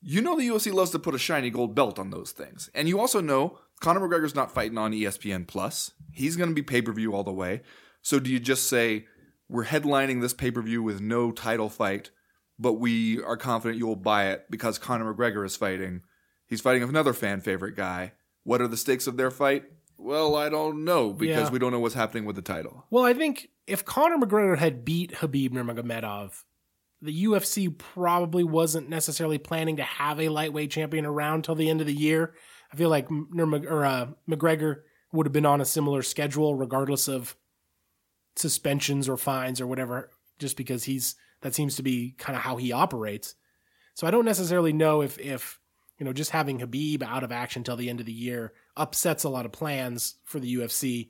You know the UFC loves to put a shiny gold belt on those things. And you also know Conor McGregor's not fighting on ESPN Plus. He's going to be pay-per-view all the way. So do you just say we're headlining this pay-per-view with no title fight, but we are confident you'll buy it because Conor McGregor is fighting. He's fighting another fan favorite guy. What are the stakes of their fight? Well, I don't know because Yeah. we don't know what's happening with the title. Well, I think if Conor McGregor had beat Khabib Nurmagomedov, the UFC probably wasn't necessarily planning to have a lightweight champion around till the end of the year. I feel like or, uh, McGregor would have been on a similar schedule, regardless of suspensions or fines or whatever, just because he's that seems to be kind of how he operates. So I don't necessarily know if if you know just having Khabib out of action till the end of the year upsets a lot of plans for the UFC.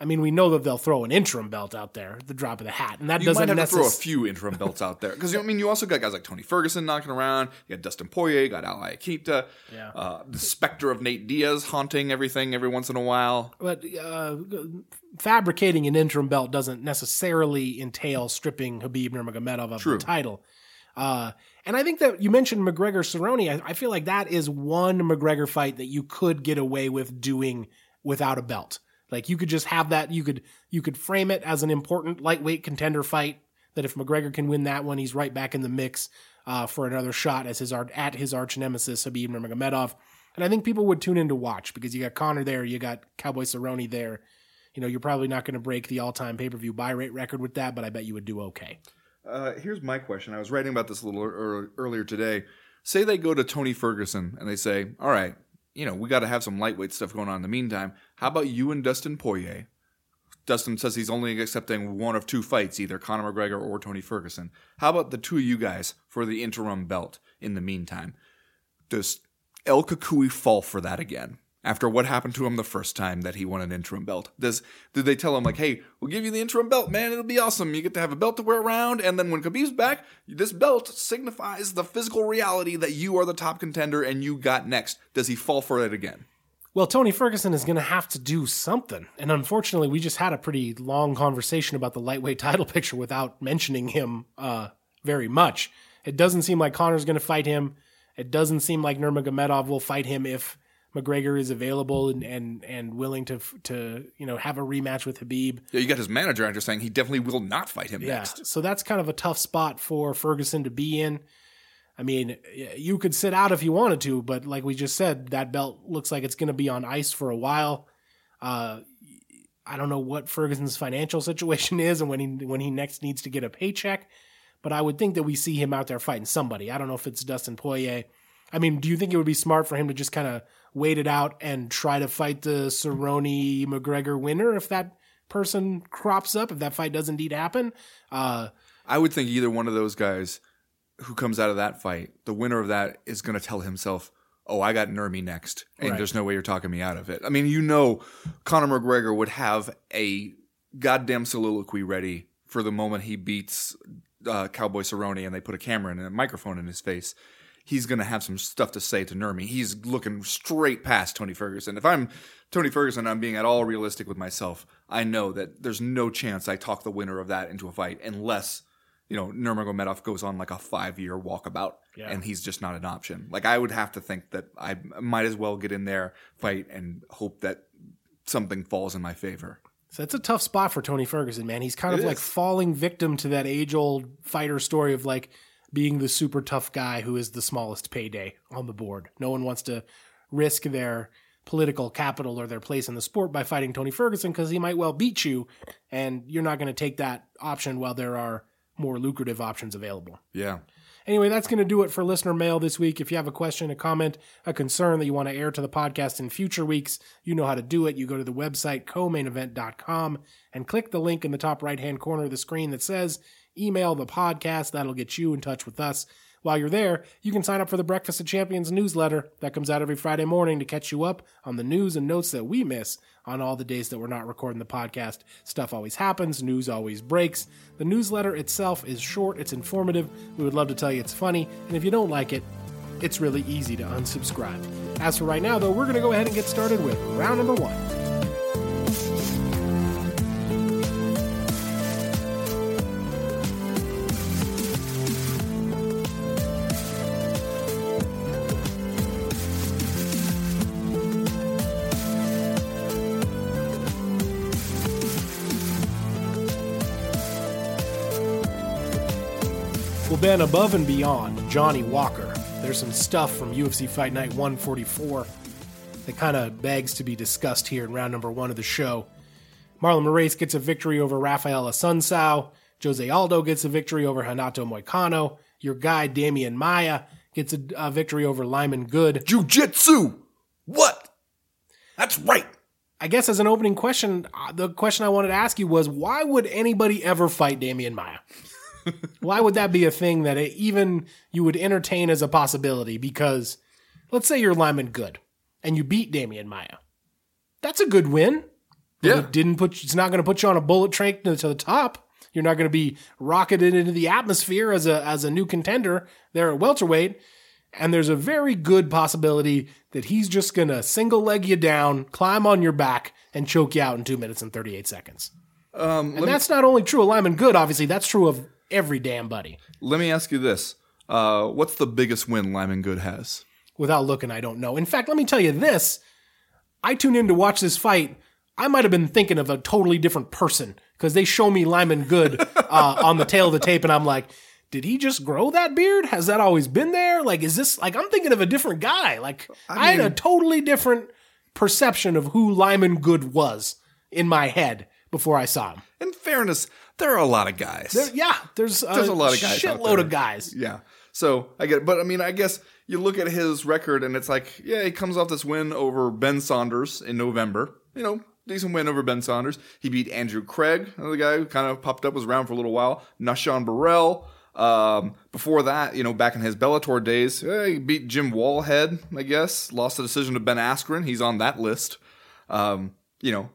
I mean, we know that they'll throw an interim belt out there the drop of the hat, and that You doesn't might have to throw a few interim belts out there because I mean you also got guys like Tony Ferguson knocking around. You got Dustin Poirier, you got Al Iaquinta, Yeah. uh, the specter of Nate Diaz haunting everything every once in a while. But uh, fabricating an interim belt doesn't necessarily entail stripping Khabib Nurmagomedov of True. the title. Uh, and I think that you mentioned McGregor Cerrone. I, I feel like that is one McGregor fight that you could get away with doing without a belt. Like you could just have that. You could you could frame it as an important lightweight contender fight. That if McGregor can win that one, he's right back in the mix uh, for another shot as his at his arch nemesis Khabib Nurmagomedov. And I think people would tune in to watch because you got Conor there, you got Cowboy Cerrone there. You know, you're probably not going to break the all-time pay-per-view buy rate record with that, but I bet you would do okay. Uh, here's my question. I was writing about this a little ear- earlier today. Say they go to Tony Ferguson and they say, "All right, you know, we got to have some lightweight stuff going on in the meantime. How about you and Dustin Poirier?" Dustin says he's only accepting one of two fights, either Conor McGregor or Tony Ferguson. How about the two of you guys for the interim belt in the meantime? Does El Cucuy fall for that again? After what happened to him the first time that he won an interim belt, does did they tell him like, "Hey, we'll give you the interim belt, man. It'll be awesome. You get to have a belt to wear around, and then when Khabib's back, this belt signifies the physical reality that you are the top contender and you got next." Does he fall for it again? Well, Tony Ferguson is going to have to do something. And unfortunately, we just had a pretty long conversation about the lightweight title picture without mentioning him uh, very much. It doesn't seem like Conor's going to fight him. It doesn't seem like Nurmagomedov will fight him if McGregor is available and, and, and willing to to you know have a rematch with Khabib. Yeah, you got his manager there saying he definitely will not fight him Yeah. next. So that's kind of a tough spot for Ferguson to be in. I mean, you could sit out if you wanted to, but like we just said, that belt looks like it's going to be on ice for a while. Uh, I don't know what Ferguson's financial situation is and when he when he next needs to get a paycheck, but I would think that we see him out there fighting somebody. I don't know if it's Dustin Poirier. I mean, do you think it would be smart for him to just kind of wait it out and try to fight the Cerrone McGregor winner if that person crops up, if that fight does indeed happen? Uh, I would think either one of those guys who comes out of that fight, the winner of that is going to tell himself, "Oh, I got Nurmi next, and Right. there's no way you're talking me out of it." I mean, you know, Conor McGregor would have a goddamn soliloquy ready for the moment he beats uh, Cowboy Cerrone and they put a camera and a microphone in his face, he's going to have some stuff to say to Nurmi. He's looking straight past Tony Ferguson. If I'm Tony Ferguson, I'm being at all realistic with myself. I know that there's no chance I talk the winner of that into a fight unless you know Nurmagomedov goes on like a five year walkabout Yeah. and he's just not an option. Like I would have to think that I might as well get in there, fight, and hope that something falls in my favor. So that's a tough spot for Tony Ferguson, man. He's kind of It like falling victim to that age old fighter story of like being the super tough guy who is the smallest payday on the board. No one wants to risk their political capital or their place in the sport by fighting Tony Ferguson because he might well beat you, and you're not going to take that option while there are more lucrative options available. Yeah. Anyway, that's going to do it for listener mail this week. If you have a question, a comment, a concern that you want to air to the podcast in future weeks, you know how to do it. You go to the website co-mainevent.com and click the link in the top right hand corner of the screen that says email the podcast. That'll get you in touch with us. While you're there, you can sign up for the Breakfast of Champions newsletter that comes out every Friday morning to catch you up on the news and notes that we miss on all the days that we're not recording the podcast. Stuff always happens, news always breaks. The newsletter itself is short, it's informative. We would love to tell you it's funny, and if you don't like it, it's really easy to unsubscribe. As for right now, though, we're going to go ahead and get started with round number one. Ben, above and beyond Johnny Walker, there's some stuff from UFC Fight Night 144 that kind of begs to be discussed here in round number one of the show. Marlon Moraes gets a victory over Rafaela Assunção. Jose Aldo gets a victory over Renato Moicano. Your guy, Demian Maia, gets a, a victory over Lyman Good. Jiu-jitsu! What? That's right. I guess as an opening question, uh, the question I wanted to ask you was why would anybody ever fight Demian Maia? Why would that be a thing that it, even you would entertain as a possibility? Because let's say you're Lyman Good and you beat Demian Maia. That's a good win. But Yeah. It didn't put it's not going to put you on a bullet train to to the top. You're not going to be rocketed into the atmosphere as a as a new contender there at welterweight. And there's a very good possibility that he's just going to single leg you down, climb on your back, and choke you out in two minutes and 38 seconds. Um, And that's not only true of Lyman Good, obviously, that's true of every damn buddy. Let me ask you this. Uh, what's the biggest win Lyman Good has? Without looking, I don't know. In fact, let me tell you this I tuned in to watch this fight. I might have been thinking of a totally different person because they show me Lyman Good uh, on the tail of the tape, and I'm like, did he just grow that beard? Has that always been there? Like, is this like I'm thinking of a different guy? Like, I, had a totally different perception of who Lyman Good was in my head before I saw him. In fairness, there are a lot of guys. There, yeah, there's, There's a lot of guys shitload there. of guys. Yeah. So I get it. But I mean, I guess you look at his record and it's like, yeah, he comes off this win over Ben Saunders in November. You know, decent win over Ben Saunders. He beat Andrew Craig, another guy who kind of popped up, was around for a little while. Nah-Shon Burrell. Um, before that, you know, back in his Bellator days, eh, he beat Jim Wallhead, I guess. Lost the decision to Ben Askren. He's on that list. Um, you know,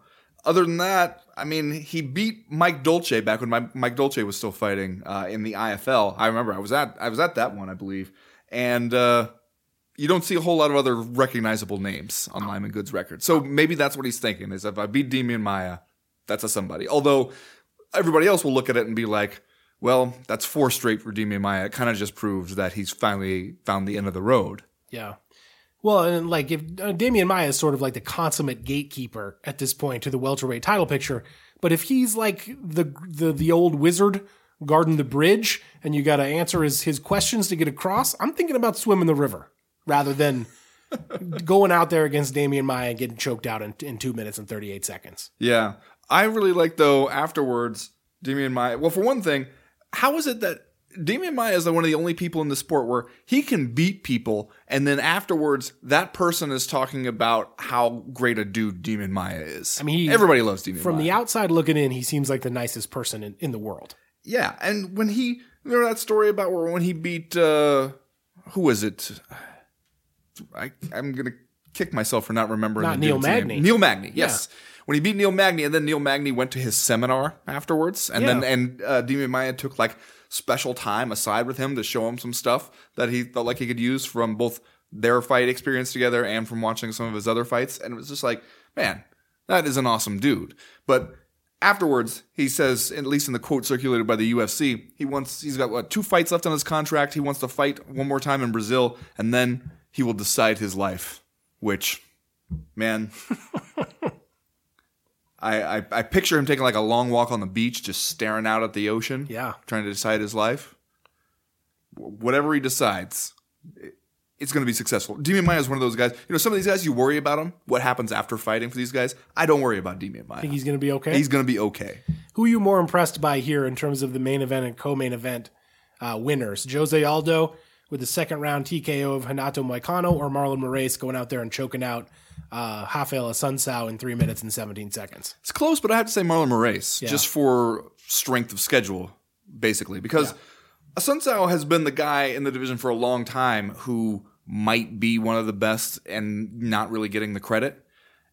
other than that, I mean, he beat Mike Dolce back when my, Mike Dolce was still fighting uh, in the IFL. I remember I was at I was at that one, I believe, and uh, you don't see a whole lot of other recognizable names on Lyman Good's record. So maybe that's what he's thinking: is if I beat Demian Maia, that's a somebody. Although everybody else will look at it and be like, "Well, that's four straight for Demian Maia." It kind of just proves that he's finally found the end of the road. Yeah. Well, and like if uh, Demian Maia is sort of like the consummate gatekeeper at this point to the welterweight title picture, but if he's like the the the old wizard guarding the bridge, and you got to answer his his questions to get across, I'm thinking about swimming the river rather than going out there against Demian Maia and getting choked out in, in two minutes and 38 seconds. Yeah. I really like though afterwards Demian Maia. Well, for one thing, how is it that Demian Maia is one of the only people in the sport where he can beat people and then afterwards that person is talking about how great a dude Demian Maia is. I mean, he- everybody loves Damian From Maya. the outside looking in, he seems like the nicest person in, in the world. yeah, and when he remember that story about where when he beat uh who was it? I I'm going to kick myself for not remembering. Not the Neil dude's name. Magny. Neil Magny, yes. When he beat Neil Magny, and then Neil Magny went to his seminar afterwards, and then and uh, Demian Maia took like special time aside with him to show him some stuff that he felt like he could use from both their fight experience together and from watching some of his other fights, and it was just like, man, that is an awesome dude. But afterwards, he says, at least in the quote circulated by the UFC, he wants he's got what two fights left on his contract. He wants to fight one more time in Brazil, and then he will decide his life. Which, man, I, I I picture him taking like a long walk on the beach, just staring out at the ocean, Yeah. trying to decide his life. Whatever he decides, it- it's going to be successful. Demian Maia is one of those guys. You know, some of these guys you worry about them. What happens after fighting for these guys? I don't worry about Demian Maia. Think he's going to be okay. He's going to be okay. Who are you more impressed by here in terms of the main event and co-main event uh, winners? Jose Aldo with the second round TKO of Renato Moicano or Marlon Moraes going out there and choking out uh, Rafael Assunção in three minutes and 17 seconds? It's close, but I have to say Marlon Moraes just for strength of schedule, basically, because Assunção has been the guy in the division for a long time who might be one of the best and not really getting the credit.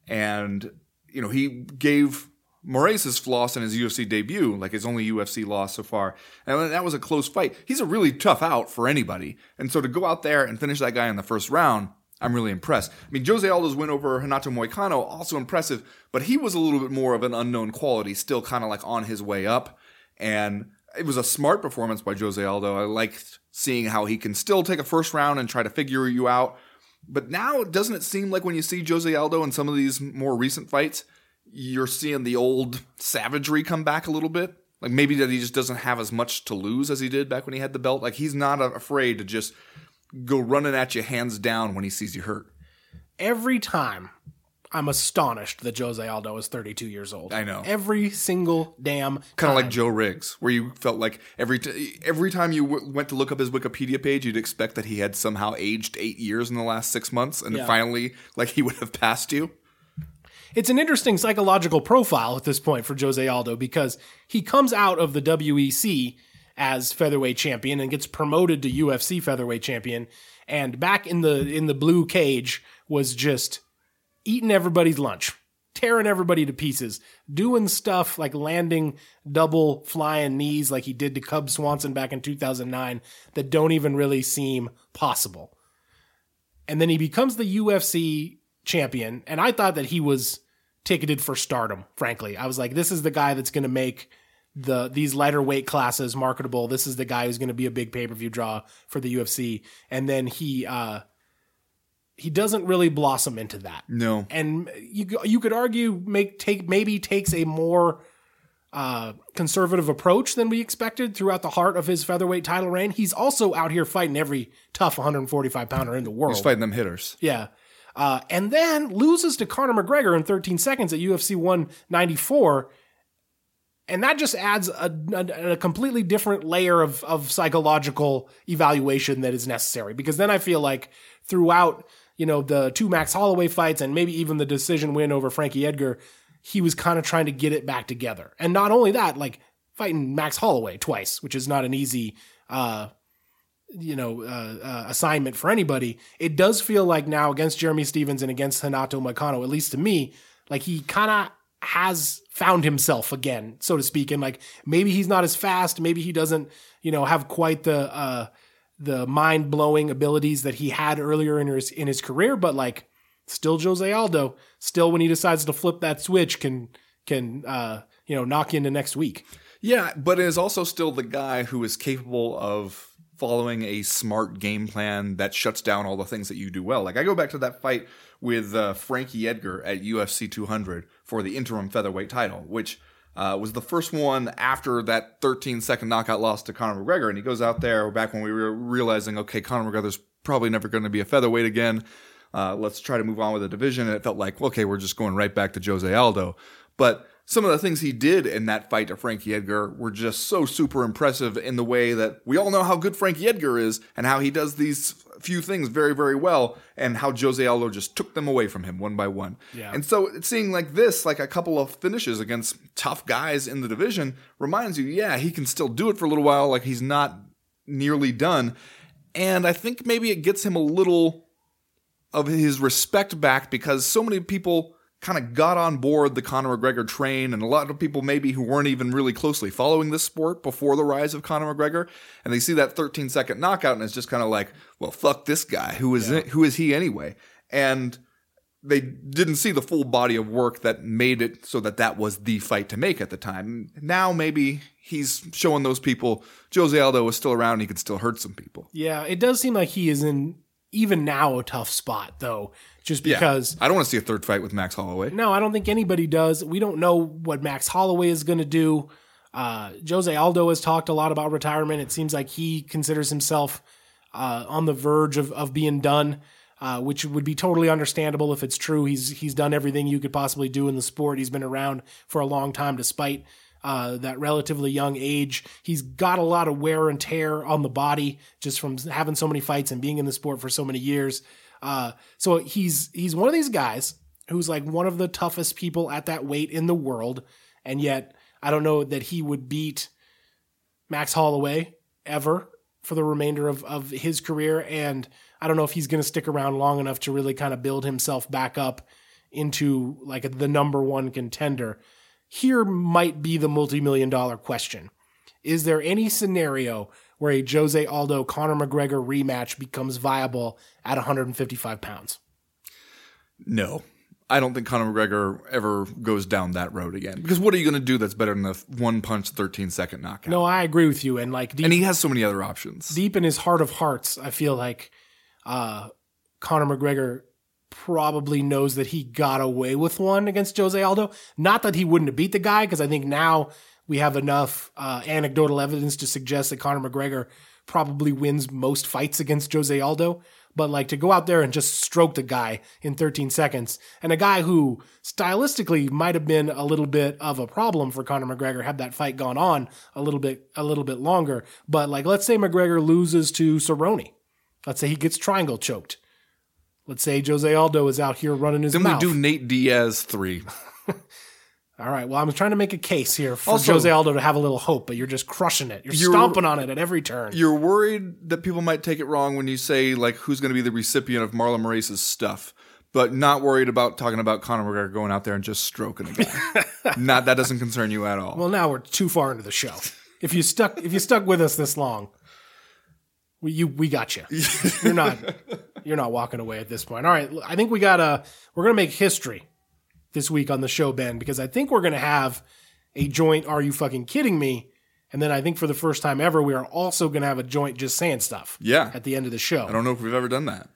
And you know, he gave Moraes loss in his UFC debut, like his only UFC loss so far. And that was a close fight. He's a really tough out for anybody. And so to go out there and finish that guy in the first round, I'm really impressed. I mean, Jose Aldo's win over Renato Moicano, also impressive, but he was a little bit more of an unknown quality, still kind of like on his way up. And it was a smart performance by Jose Aldo. I liked seeing how he can still take a first round and try to figure you out. But now, doesn't it seem like when you see Jose Aldo in some of these more recent fights, you're seeing the old savagery come back a little bit? Like maybe that he just doesn't have as much to lose as he did back when he had the belt. Like he's not afraid to just go running at you hands down when he sees you hurt. Every time I'm astonished that Jose Aldo is 32 years old. I know. Every single damn Kind of like Joe Riggs, where you felt like every t- every time you w- went to look up his Wikipedia page, you'd expect that he had somehow aged eight years in the last six months, and Yeah. finally, like he would have passed you. It's an interesting psychological profile at this point for Jose Aldo because he comes out of the WEC as featherweight champion and gets promoted to UFC featherweight champion and back in the in the blue cage was just eating everybody's lunch, tearing everybody to pieces, doing stuff like landing double flying knees like he did to Cub Swanson back in 2009 that don't even really seem possible. And then he becomes the UFC champion. And I thought that he was ticketed for stardom, frankly. I was like, this is the guy that's going to make the these lighter weight classes marketable. This is the guy who's going to be a big pay-per-view draw for the UFC. And then he uh he doesn't really blossom into that. No, And you you could argue make take maybe takes a more uh, conservative approach than we expected throughout the heart of his featherweight title reign. He's also out here fighting every tough 145 pounder in the world. he's fighting them hitters. Yeah. Uh, and then loses to Conor McGregor in 13 seconds at UFC 194. And that just adds a, a, a completely different layer of, of psychological evaluation that is necessary. Because then I feel like throughout, you know, the two Max Holloway fights and maybe even the decision win over Frankie Edgar, he was kind of trying to get it back together. And not only that, like fighting Max Holloway twice, which is not an easy, uh, you know, uh, uh, assignment for anybody. It does feel like now against Jeremy Stevens and against Renato Moicano, at least to me, like he kind of has found himself again, so to speak. And like maybe he's not as fast, maybe he doesn't, you know, have quite the uh, the mind blowing abilities that he had earlier in his in his career, but like still Jose Aldo, still when he decides to flip that switch, can can uh, you know knock you into next week. Yeah, but is also still the guy who is capable of following a smart game plan that shuts down all the things that you do well. Like I go back to that fight with uh, Frankie Edgar at UFC 200 for the interim featherweight title, which uh, was the first one after that 13 second knockout loss to Conor McGregor. And he goes out there back when we were realizing, okay, Conor McGregor's probably never going to be a featherweight again. Uh, let's try to move on with the division. And it felt like, okay, we're just going right back to Jose Aldo. But some of the things he did in that fight to Frankie Edgar were just so super impressive in the way that we all know how good Frankie Edgar is and how he does these few things very, very well, and how Jose Aldo just took them away from him one by one. Yeah. And so seeing like this, like a couple of finishes against tough guys in the division, reminds you, yeah, he can still do it for a little while, like he's not nearly done. And I think maybe it gets him a little of his respect back because so many people kind of got on board the Conor McGregor train, and a lot of people maybe who weren't even really closely following this sport before the rise of Conor McGregor, and they see that 13 second knockout, and it's just kind of like, well, fuck this guy. Who is it? Who is he anyway? And they didn't see the full body of work that made it so that that was the fight to make at the time. Now maybe he's showing those people Jose Aldo is still around. He could still hurt some people. Yeah, it does seem like he is in even now a tough spot though, just Yeah. because I don't want to see a third fight with Max Holloway. No, I don't think anybody does. We don't know what Max Holloway is going to do. Uh, Jose Aldo has talked a lot about retirement. It seems like he considers himself uh, on the verge of, of being done, uh, which would be totally understandable if it's true. He's he's done everything you could possibly do in the sport. He's been around for a long time, despite uh, that relatively young age. He's got a lot of wear and tear on the body just from having so many fights and being in the sport for so many years. Uh, so he's he's one of these guys who's like one of the toughest people at that weight in the world, and yet I don't know that he would beat Max Holloway ever for the remainder of, of his career. And I don't know if he's going to stick around long enough to really kind of build himself back up into like the number one contender. Here might be the multi million dollar question. Is there any scenario where a Jose Aldo Conor McGregor rematch becomes viable at 155 pounds? No. I don't think Conor McGregor ever goes down that road again. Because what are you going to do that's better than a one punch, 13 second knockout? No, I agree with you. And like deep, And he has so many other options. deep in his heart of hearts, I feel like uh, Conor McGregor probably knows that he got away with one against Jose Aldo. Not that he wouldn't have beat the guy, because I think now we have enough uh, anecdotal evidence to suggest that Conor McGregor probably wins most fights against Jose Aldo. But like to go out there and just stroke the guy in 13 seconds, and a guy who stylistically might have been a little bit of a problem for Conor McGregor had that fight gone on a little bit a little bit longer. But like let's say McGregor loses to Cerrone. Let's say he gets triangle choked. Let's say Jose Aldo is out here running his mouth Then mouth. we do Nate Diaz three. All right. Well, I'm trying to make a case here for Also- Jose Aldo to have a little hope, but you're just crushing it. You're, You're- stomping on it at every turn. You're worried that people might take it wrong when you say like who's going to be the recipient of Marlon Moraes' stuff, but not worried about talking about Conor McGregor going out there and just stroking a guy. not that doesn't concern you at all. Well, now we're too far into the show. If you stuck, if you stuck with us this long, we you we got you. You're not you're not walking away at this point. All right, I think we got to we're gonna make history this week on the show, Ben, because I think we're gonna have a joint. Are you fucking kidding me? And then I think for the first time ever, we are also gonna have a joint just saying stuff. Yeah. At the end of the show, I don't know if we've ever done that.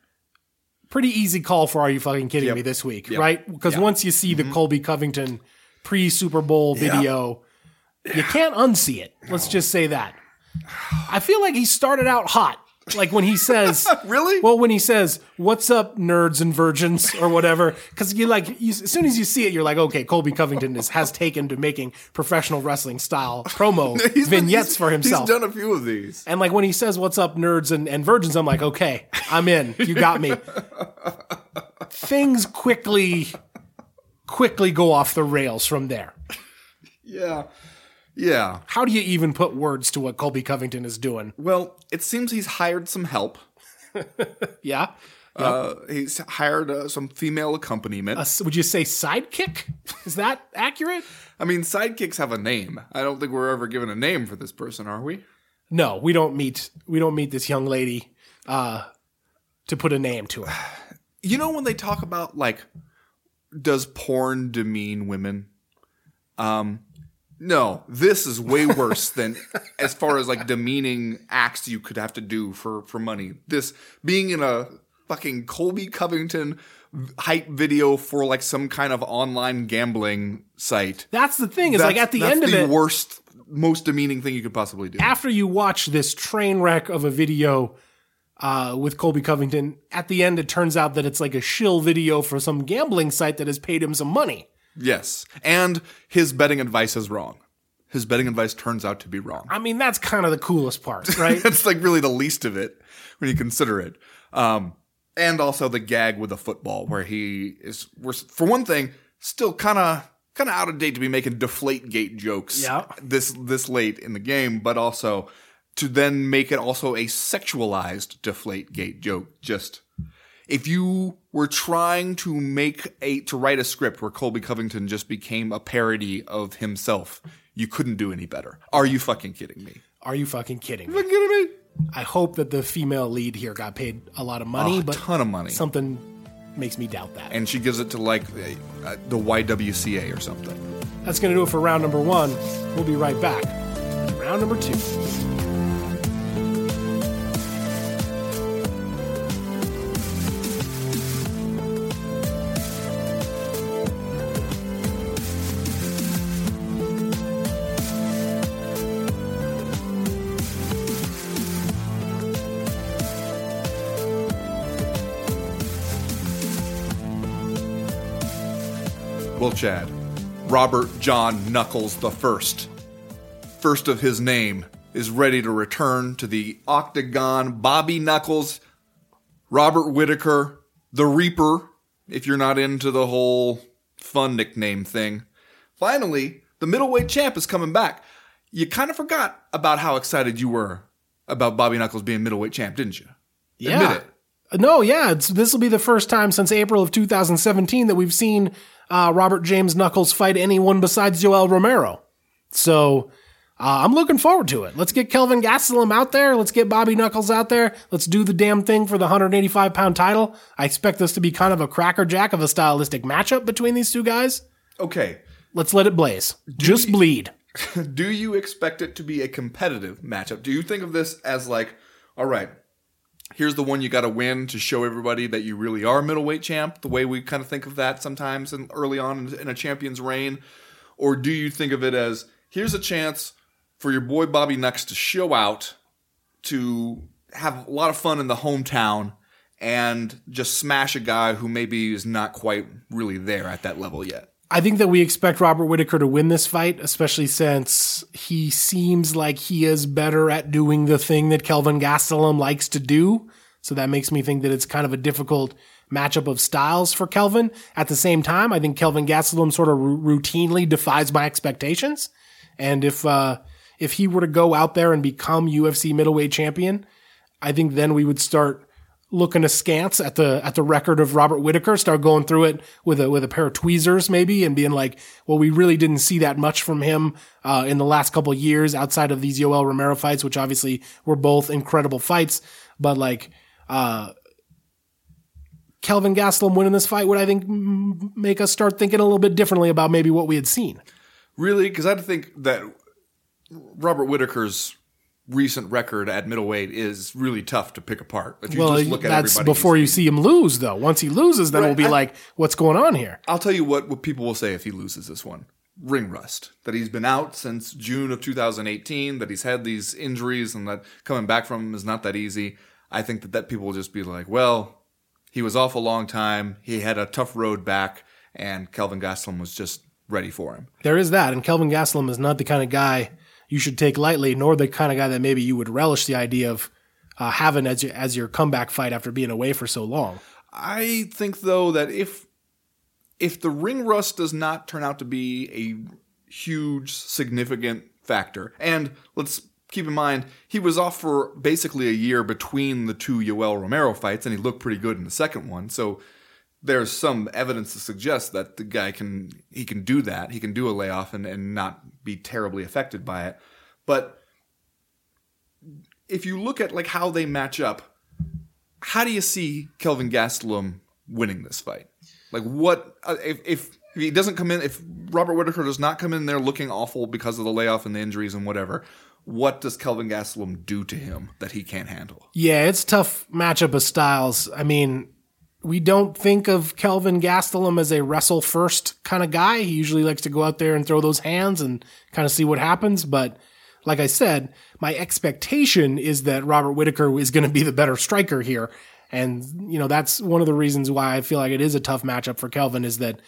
pretty easy call for Are You Fucking Kidding Yep. Me this week, Yep. right? Because Yeah. once you see the mm-hmm. Colby Covington pre Super Bowl video, you can't unsee it. Let's just say that. I feel like he started out hot. Like when he says, Really? Well, when he says, "What's up, nerds and virgins?" or whatever, because you like, you, as soon as you see it, you're like, "Okay, Colby Covington is, has taken to making professional wrestling style promo He's been- vignettes he's- for himself." He's done a few of these. And like when he says, "What's up, nerds and, and virgins?" I'm like, "Okay, I'm in. You got me." Things quickly, quickly go off the rails from there. Yeah. Yeah. How do you even put words to what Colby Covington is doing? Well, it seems he's hired some help. Yeah, Uh, he's hired uh, some female accompaniment. S- would you say sidekick? Is that accurate? I mean, sidekicks have a name. I don't think we're ever given a name for this person, are we? No, we don't meet. We don't meet this young lady uh, to put a name to her. You know when they talk about like, does porn demean women? Um, no, this is way worse than as far as like demeaning acts you could have to do for for money. This being in a fucking Colby Covington hype video for like some kind of online gambling site. That's the thing. Is like at the end of the it, worst, most demeaning thing you could possibly do. after you watch this train wreck of a video uh, with Colby Covington, at the end it turns out that it's like a shill video for some gambling site that has paid him some money. Yes, and his betting advice is wrong. His betting advice turns out to be wrong. I mean, that's kind of the coolest part, right? That's like really the least of it when you consider it. Um, and also the gag with the football, where he is, we're, for one thing, still kind of kind of out of date to be making deflate gate jokes Yeah. this this late in the game, but also to then make it also a sexualized deflate gate joke. Just if you were trying to make a to write a script where Colby Covington just became a parody of himself, you couldn't do any better. Are you fucking kidding me? Are you fucking kidding me? Are you fucking kidding me? I hope that the female lead here got paid a lot of money, oh, but a ton of money. Something makes me doubt that. And she gives it to like the, uh, the YWCA or something. That's going to do it for round number 1. We'll be right back. Round number 2. Chad, Robert John Knuckles the First, first of his name, is ready to return to the octagon. Bobby Knuckles, Robert Whittaker, the Reaper, if you're not into the whole fun nickname thing. Finally, the middleweight champ is coming back. You kind of forgot about how excited you were about Bobby Knuckles being middleweight champ, didn't you? Yeah. Admit it. No, yeah, this will be the first time since April of 2017 that we've seen uh, Robert James Knuckles fight anyone besides Yoel Romero. So uh, I'm looking forward to it. Let's get Kelvin Gastelum out there. Let's get Bobby Knuckles out there. Let's do the damn thing for the 185 pound title. I expect this to be kind of a crackerjack of a stylistic matchup between these two guys. Okay. Let's let it blaze. Just bleed. Do you expect it to be a competitive matchup? Do you think of this as like, all right, here's the one you got to win to show everybody that you really are middleweight champ, the way we kind of think of that sometimes and early on in a champion's reign? Or do you think of it as here's a chance for your boy Bobby Nux to show out, to have a lot of fun in the hometown, and just smash a guy who maybe is not quite really there at that level yet? I think that we expect Robert Whittaker to win this fight, especially since he seems like he is better at doing the thing that Kelvin Gastelum likes to do. So that makes me think that it's kind of a difficult matchup of styles for Kelvin. At the same time, I think Kelvin Gastelum sort of routinely defies my expectations. And if uh, if he were to go out there and become UFC middleweight champion, I think then we would start looking askance at the at the record of Robert Whittaker, start going through it with a with a pair of tweezers maybe, and being like, well, we really didn't see that much from him uh, in the last couple years outside of these Yoel Romero fights, which obviously were both incredible fights, but like. Uh, Kelvin Gastelum winning this fight would, I think, make us start thinking a little bit differently about maybe what we had seen. Really? Because I think that Robert Whittaker's recent record at middleweight is really tough to pick apart. If you Well, just look at that's everybody before you see him lose, though. Once he loses, then Right, we'll be I- like, what's going on here? I'll tell you what, what people will say if he loses this one. Ring rust. That he's been out since June of 2018, that he's had these injuries and that coming back from him is not that easy. I think that, that people will just be like, well, he was off a long time. He had a tough road back, and Kelvin Gastelum was just ready for him. There is that, and Kelvin Gastelum is not the kind of guy you should take lightly, nor the kind of guy that maybe you would relish the idea of uh, having as your, as your comeback fight after being away for so long. I think though that if if the ring rust does not turn out to be a huge significant factor, and let's keep in mind he was off for basically a year between the two Yoel Romero fights, and he looked pretty good in the second one. So there's some evidence to suggest that the guy can he can do that. He can do a layoff and, and not be terribly affected by it. But if you look at like how they match up, how do you see Kelvin Gastelum winning this fight? Like what uh, if if he doesn't come in if Robert Whittaker does not come in there looking awful because of the layoff and the injuries and whatever, what does Kelvin Gastelum do to him that he can't handle? Yeah, it's tough matchup of styles. I mean, we don't think of Kelvin Gastelum as a wrestle first kind of guy. He usually likes to go out there and throw those hands and kind of see what happens. But like I said, my expectation is that Robert Whittaker is going to be the better striker here. And, you know, that's one of the reasons why I feel like it is a tough matchup for Kelvin is that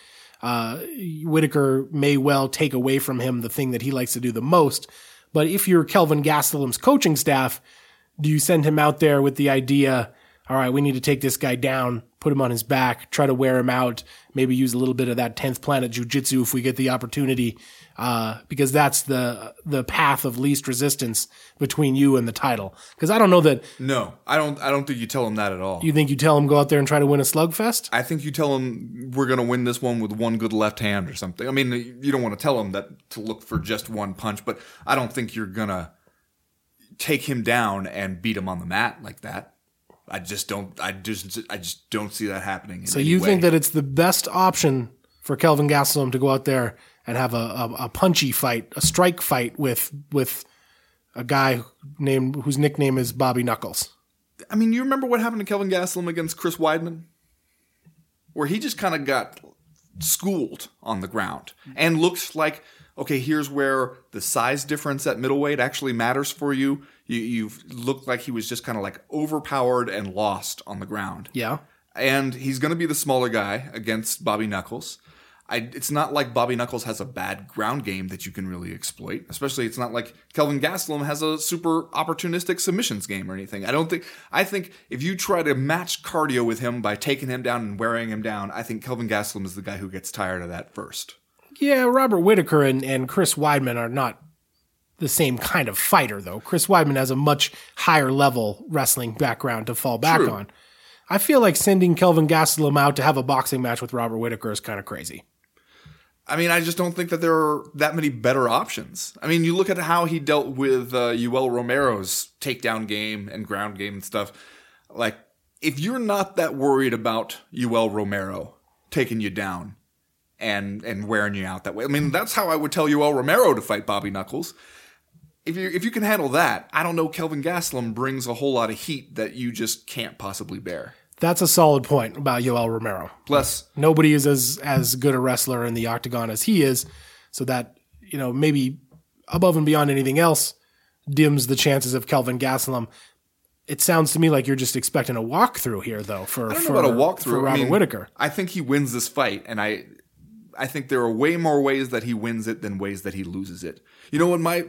uh, Whittaker may well take away from him the thing that he likes to do the most. But if you're Kelvin Gastelum's coaching staff, do you send him out there with the idea all right, we need to take this guy down, put him on his back, try to wear him out, maybe use a little bit of that 10th planet jujitsu if we get the opportunity, uh, because that's the, the path of least resistance between you and the title. Because I don't know that No, I don't. I don't think you tell him that at all. you think you tell him go out there and try to win a slugfest. I think you tell him we're going to win this one with one good left hand or something. I mean, you don't want to tell him that to look for just one punch, but I don't think you're going to take him down and beat him on the mat like that. I just don't. I just. I just don't see that happening. in So you way. think that it's the best option for Kelvin Gastelum to go out there and have a, a, a punchy fight, a strike fight with with a guy named whose nickname is Bobby Knuckles. I mean, you remember what happened to Kelvin Gastelum against Chris Weidman, where he just kind of got schooled on the ground and looked like, okay, here's where the size difference at middleweight actually matters for you. You you looked like he was just kind of like overpowered and lost on the ground. Yeah. and he's going to be the smaller guy against Bobby Knuckles. I, it's not like Bobby Knuckles has a bad ground game that you can really exploit. Especially, it's not like Kelvin Gastelum has a super opportunistic submissions game or anything. I don't think. I think if you try to match cardio with him by taking him down and wearing him down, I think Kelvin Gastelum is the guy who gets tired of that first. Yeah, Robert Whittaker and, and Chris Weidman are not the same kind of fighter, though. Chris Weidman has a much higher level wrestling background to fall back True. on. I feel like sending Kelvin Gastelum out to have a boxing match with Robert Whittaker is kind of crazy. I mean, I just don't think that there are that many better options. I mean, you look at how he dealt with uh, Romero's takedown game and ground game and stuff. Like, if you're not that worried about Yoel Romero taking you down and and wearing you out that way, I mean, that's how I would tell Yoel Romero to fight Bobby Knuckles. If you if you can handle that, I don't know. Kelvin Gastelum brings a whole lot of heat that you just can't possibly bear. That's a solid point about Yoel Romero. Plus, Nobody is as as good a wrestler in the octagon as he is, so that you know maybe above and beyond anything else dims the chances of Kelvin Gastelum. It sounds to me like you're just expecting a walkthrough here, though. For I don't for, know about a walkthrough. for Robert I mean, Whittaker. I think he wins this fight, and I, I think there are way more ways that he wins it than ways that he loses it. You know what my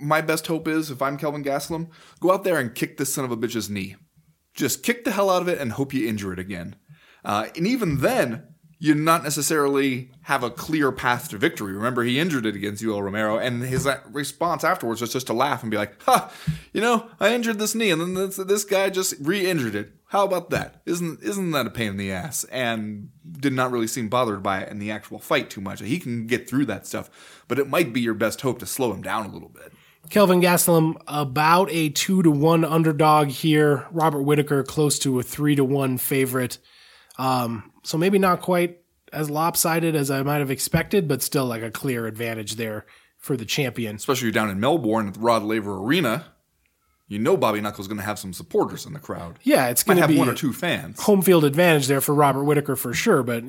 my best hope is if I'm Kelvin Gastelum, go out there and kick this son of a bitch's knee, just kick the hell out of it and hope you injure it again. Uh, and even then, you not necessarily have a clear path to victory. Remember, he injured it against Yoel Romero, and his response afterwards was just to laugh and be like, "Ha, you know, I injured this knee, and then this, this guy just re-injured it. How about that? Isn't isn't that a pain in the ass?" And did not really seem bothered by it in the actual fight too much. He can get through that stuff, but it might be your best hope to slow him down a little bit. Kelvin Gastelum about a two to one underdog here. Robert Whittaker close to a three to one favorite. Um, so maybe not quite as lopsided as I might have expected, but still like a clear advantage there for the champion. Especially you're down in Melbourne at the Rod Laver Arena. You know Bobby Knuckles going to have some supporters in the crowd. Yeah, it's going to have be one or two fans. home field advantage there for Robert Whittaker for sure. But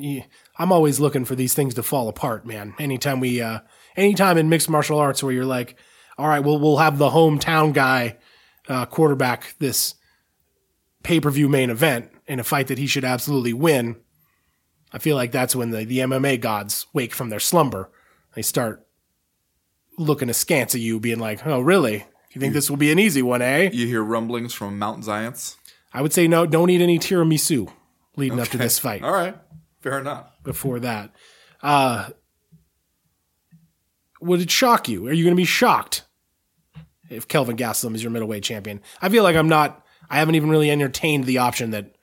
I'm always looking for these things to fall apart, man. Anytime we, uh, anytime in mixed martial arts where you're like, all right, well, we'll have the hometown guy uh, quarterback this pay per view main event in a fight that he should absolutely win. I feel like that's when the, the MMA gods wake from their slumber. They start looking askance at you, being like, oh, really? You think this will be an easy one, eh? You hear rumblings from Mount Zions. I would say no, don't eat any tiramisu leading up to this fight. All right, fair enough. Before that, uh, would it shock you? Are you going to be shocked if Kelvin Gastelum is your middleweight champion? I feel like I'm not. I haven't even really entertained the option that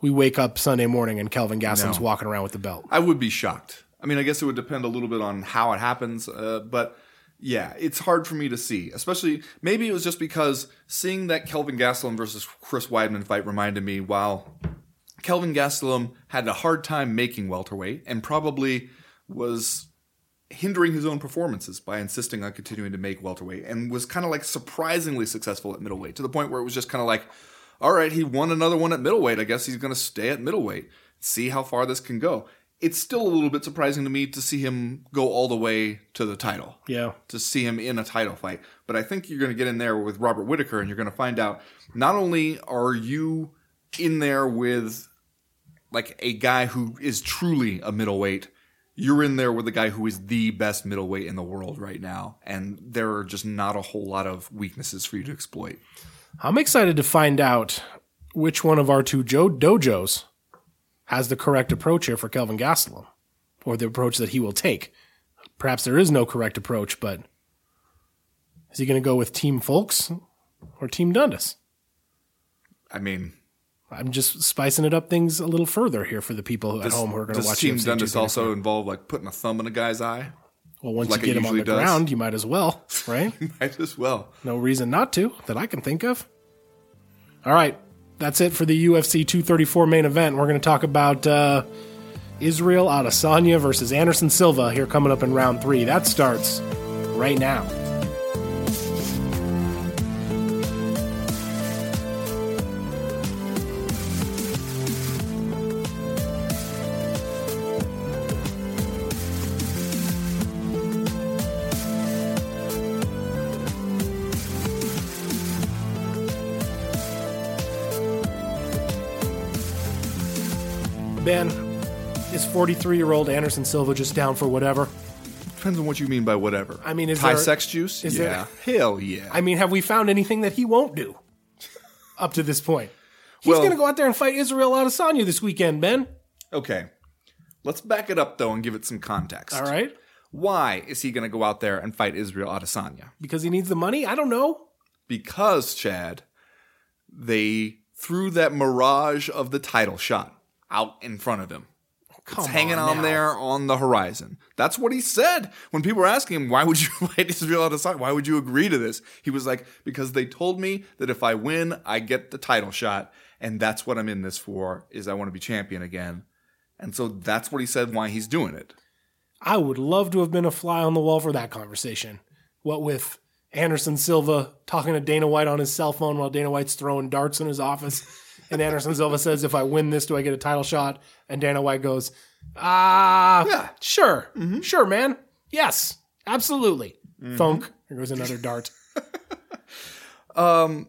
we wake up Sunday morning and Kelvin Gastelum's No. walking around with the belt. I would be shocked. I mean, I guess it would depend a little bit on how it happens, uh, but yeah, it's hard for me to see. Especially, maybe it was just because seeing that Kelvin Gastelum versus Chris Weidman fight reminded me while Kelvin Gastelum had a hard time making welterweight and probably was hindering his own performances by insisting on continuing to make welterweight and was kind of like surprisingly successful at middleweight to the point where it was just kind of like all right he won another one at middleweight i guess he's going to stay at middleweight see how far this can go it's still a little bit surprising to me to see him go all the way to the title Yeah. to see him in a title fight. But I think you're going to get in there with Robert Whittaker and you're going to find out not only are you in there with like a guy who is truly a middleweight, you're in there with a guy who is the best middleweight in the world right now. And there are just not a whole lot of weaknesses for you to exploit. I'm excited to find out which one of our two jo- dojos has the correct approach here for Kelvin Gastelum, or the approach that he will take. Perhaps there is no correct approach, but is he going to go with Team Fowlkes or Team Dundas? I mean, I'm just spicing it up things a little further here for the people at home who are going to watch Team 234. also involve like putting a thumb in a guy's eye? Well, once like you get him on the does? ground, you might as well, right? Might as well. no reason not to that I can think of. All right, that's it for the UFC 234 main event. We're going to talk about uh, Israel Adesanya versus Anderson Silva here coming up in round three. That starts right now. 43 year old Anderson Silva just down for whatever? Depends on what you mean by whatever. I mean, is Thai there- sex juice? is yeah. Hell yeah. I mean, have we found anything that he won't do up to this point? He's Well- going to go out there and fight Israel Adesanya this weekend, Ben. okay. Let's back it up though and give it some context. All right. Why is he going to go out there and fight Israel Adesanya? Because he needs the money? I don't know. Because Chad, they threw that mirage of the title shot out in front of him. Come It's hanging on now. there on the horizon. That's what he said. When people were asking him, why would you fight Israel Adesanya? Why would you agree to this? He was like, because they told me that if I win, I get the title shot. And that's what I'm in this for, is I want to be champion again. And so that's what he said why he's doing it. I would love to have been a fly on the wall for that conversation. What with Anderson Silva talking to Dana White on his cell phone while Dana White's throwing darts in his office. And Anderson Silva says, if I win this, do I get a title shot? And Dana White goes, ah, Yeah. sure. Sure, man. Yes, absolutely. Thunk. There goes another dart. Um,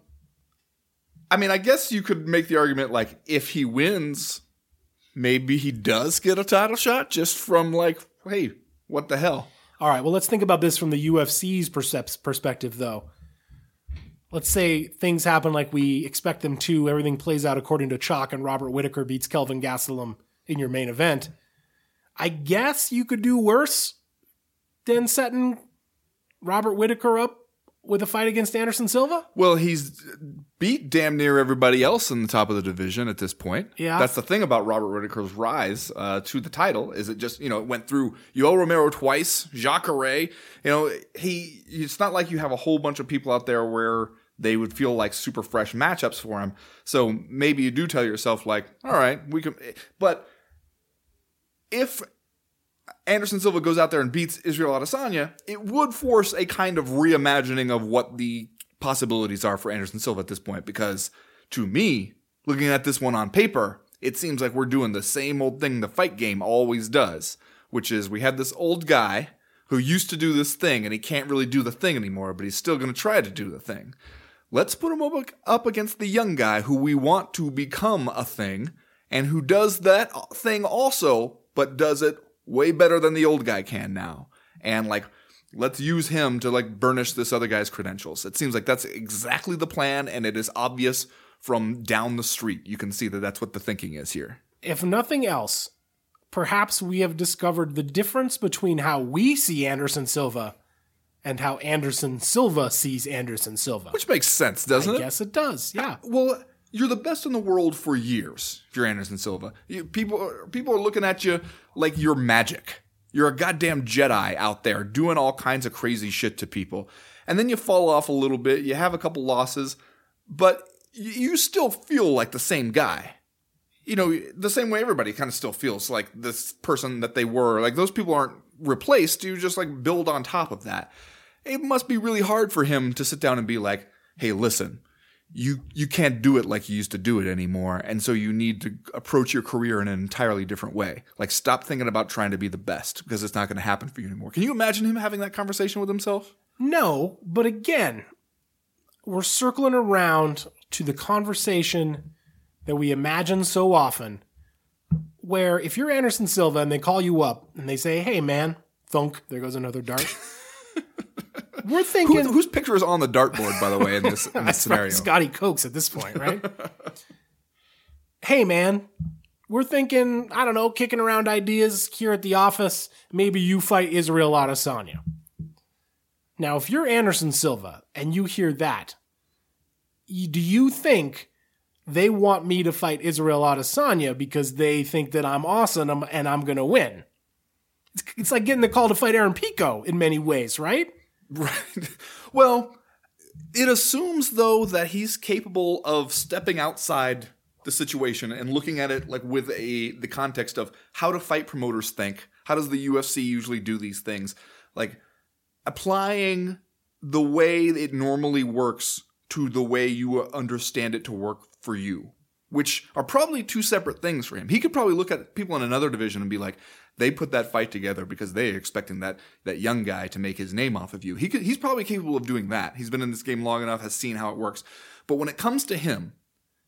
I mean, I guess you could make the argument like if he wins, maybe he does get a title shot just from like, hey, what the hell? All right, well, let's think about this from the UFC's perspective, though. Let's say things happen like we expect them to, everything plays out according to chalk, and Robert Whittaker beats Kelvin Gastelum in your main event. I guess you could do worse than setting Robert Whittaker up with a fight against Anderson Silva. Well, he's beat damn near everybody else in the top of the division at this point. Yeah. that's the thing about Robert Whittaker's rise uh, to the title is it just you know it went through Yoel Romero twice, Jacare. You know he. It's not like you have a whole bunch of people out there where they would feel like super fresh matchups for him. So maybe you do tell yourself like, all right, we can. But if Anderson Silva goes out there and beats Israel Adesanya, it would force a kind of reimagining of what the possibilities are for Anderson Silva at this point. Because to me, looking at this one on paper, it seems like we're doing the same old thing the fight game always does, which is we had this old guy who used to do this thing and he can't really do the thing anymore, but he's still going to try to do the thing. Let's put him up, up against the young guy who we want to become a thing and who does that thing also, but does it way better than the old guy can now. And like, let's use him to like burnish this other guy's credentials. It seems like that's exactly the plan, and it is obvious from down the street. You can see that that's what the thinking is here. If nothing else, perhaps we have discovered the difference between how we see Anderson Silva and how Anderson Silva sees Anderson Silva. Which makes sense, doesn't I it? Yes, it does, yeah. Well, you're the best in the world for years. If you're Anderson Silva, you, people are- people are looking at you like you're magic. You're a goddamn Jedi out there doing all kinds of crazy shit to people, and then you fall off a little bit. You have a couple losses, but you still feel like the same guy. You know, the same way everybody kind of still feels like this person that they were. Like those people aren't replaced. You just like build on top of that. It must be really hard for him to sit down and be like, "Hey, listen, you you can't do it like you used to do it anymore and so you need to approach your career in an entirely different way like stop thinking about trying to be the best because it's not going to happen for you anymore can you imagine him having that conversation with himself No, but again, we're circling around to the conversation that we imagine so often, where if you're Anderson Silva and they call you up and they say, "Hey, man, thunk," there goes another dart. we're thinking Who, whose picture is on the dartboard by the way in this, in this scenario Scotty Cokes at this point, right? hey man, we're thinking, I don't know, kicking around ideas here at the office. Maybe you fight Israel Adesanya. Now, if you're Anderson Silva and you hear that, do you think they want me to fight Israel Adesanya because they think that I'm awesome and I'm going to win? It's, it's like getting the call to fight Aaron Pico in many ways, right? Right. Well, it assumes though that he's capable of stepping outside the situation and looking at it like with a the context of how do fight promoters think? How does the UFC usually do these things? Like applying the way it normally works to the way you understand it to work for you, which are probably two separate things for him. He could probably look at people in another division and be like, they put that fight together because they are expecting that that young guy to make his name off of you. He could, he's probably capable of doing that. He's been in this game long enough, has seen how it works. But when it comes to him,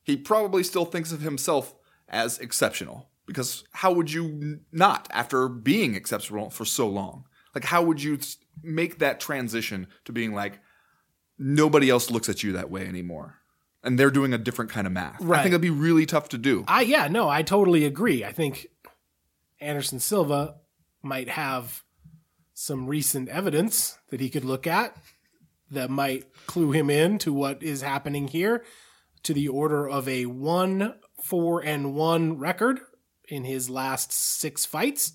he probably still thinks of himself as exceptional because how would you not after being exceptional for so long? Like how would you make that transition to being like nobody else looks at you that way anymore? And they're doing a different kind of math. I think it'd be really tough to do. I yeah, no, I totally agree. I think Anderson Silva might have some recent evidence that he could look at that might clue him in to what is happening here to the order of a 1 4 and 1 record in his last 6 fights.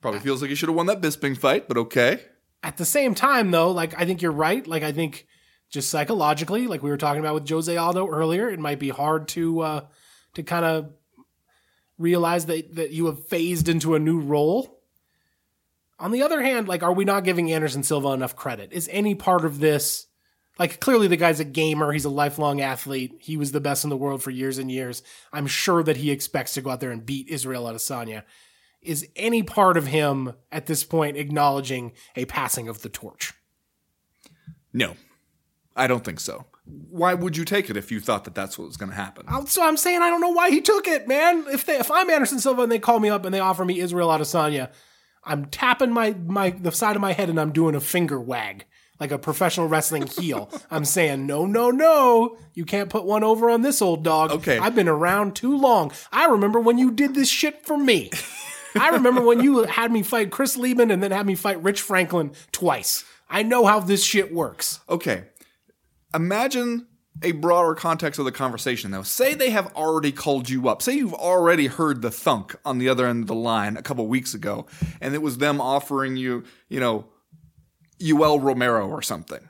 Probably feels like he should have won that Bisping fight, but okay. At the same time though, like I think you're right, like I think just psychologically, like we were talking about with Jose Aldo earlier, it might be hard to uh to kind of realize that that you have phased into a new role. On the other hand, like are we not giving Anderson Silva enough credit? Is any part of this like clearly the guy's a gamer, he's a lifelong athlete. He was the best in the world for years and years. I'm sure that he expects to go out there and beat Israel Adesanya. Is any part of him at this point acknowledging a passing of the torch? No, I don't think so. Why would you take it if you thought that that's what was going to happen? Uh, So I'm saying I don't know why he took it, man. If they, if I'm Anderson Silva and they call me up and they offer me Israel Adesanya, I'm tapping my my the side of my head and I'm doing a finger wag like a professional wrestling heel. I'm saying no, no, no. You can't put one over on this old dog. Okay. I've been around too long. I remember when you did this shit for me. I remember when you had me fight Chris Leben and then had me fight Rich Franklin twice. I know how this shit works. Okay. Imagine a broader context of the conversation, though. Say they have already called you up. Say you've already heard the thunk on the other end of the line a couple weeks ago, and it was them offering you, you know, Yoel Romero or something.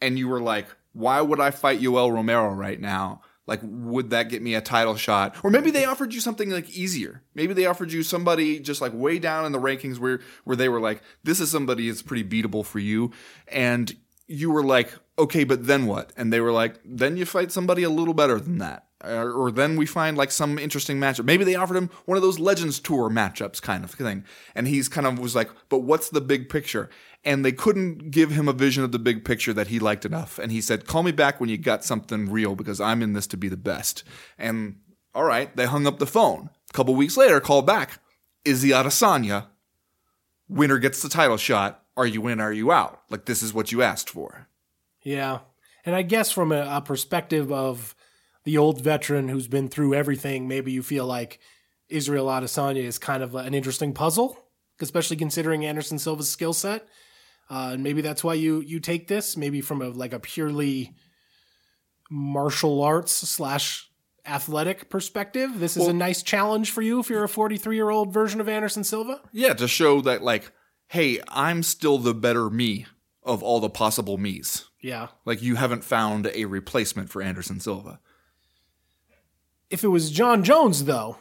And you were like, why would I fight Yoel Romero right now? Like, would that get me a title shot? Or maybe they offered you something like easier. Maybe they offered you somebody just like way down in the rankings where where they were like, this is somebody that's pretty beatable for you. And you were like, okay, but then what? And they were like, then you fight somebody a little better than that. Or, or then we find like some interesting matchup. Maybe they offered him one of those Legends Tour matchups kind of thing. And he's kind of was like, but what's the big picture? And they couldn't give him a vision of the big picture that he liked enough. And he said, call me back when you got something real because I'm in this to be the best. And all right, they hung up the phone. A couple weeks later, called back. Izzy Adesanya, winner gets the title shot. Are you in? Are you out? Like this is what you asked for. Yeah. And I guess from a, a perspective of the old veteran who's been through everything, maybe you feel like Israel Adesanya is kind of an interesting puzzle, especially considering Anderson Silva's skill set. Uh, and maybe that's why you you take this, maybe from a like a purely martial arts slash athletic perspective. This is a nice challenge for you if you're a 43 year old version of Anderson Silva. Yeah, to show that like, hey, I'm still the better me of all the possible me's. Yeah. Like you haven't found a replacement for Anderson Silva. if it was Jon Jones, though,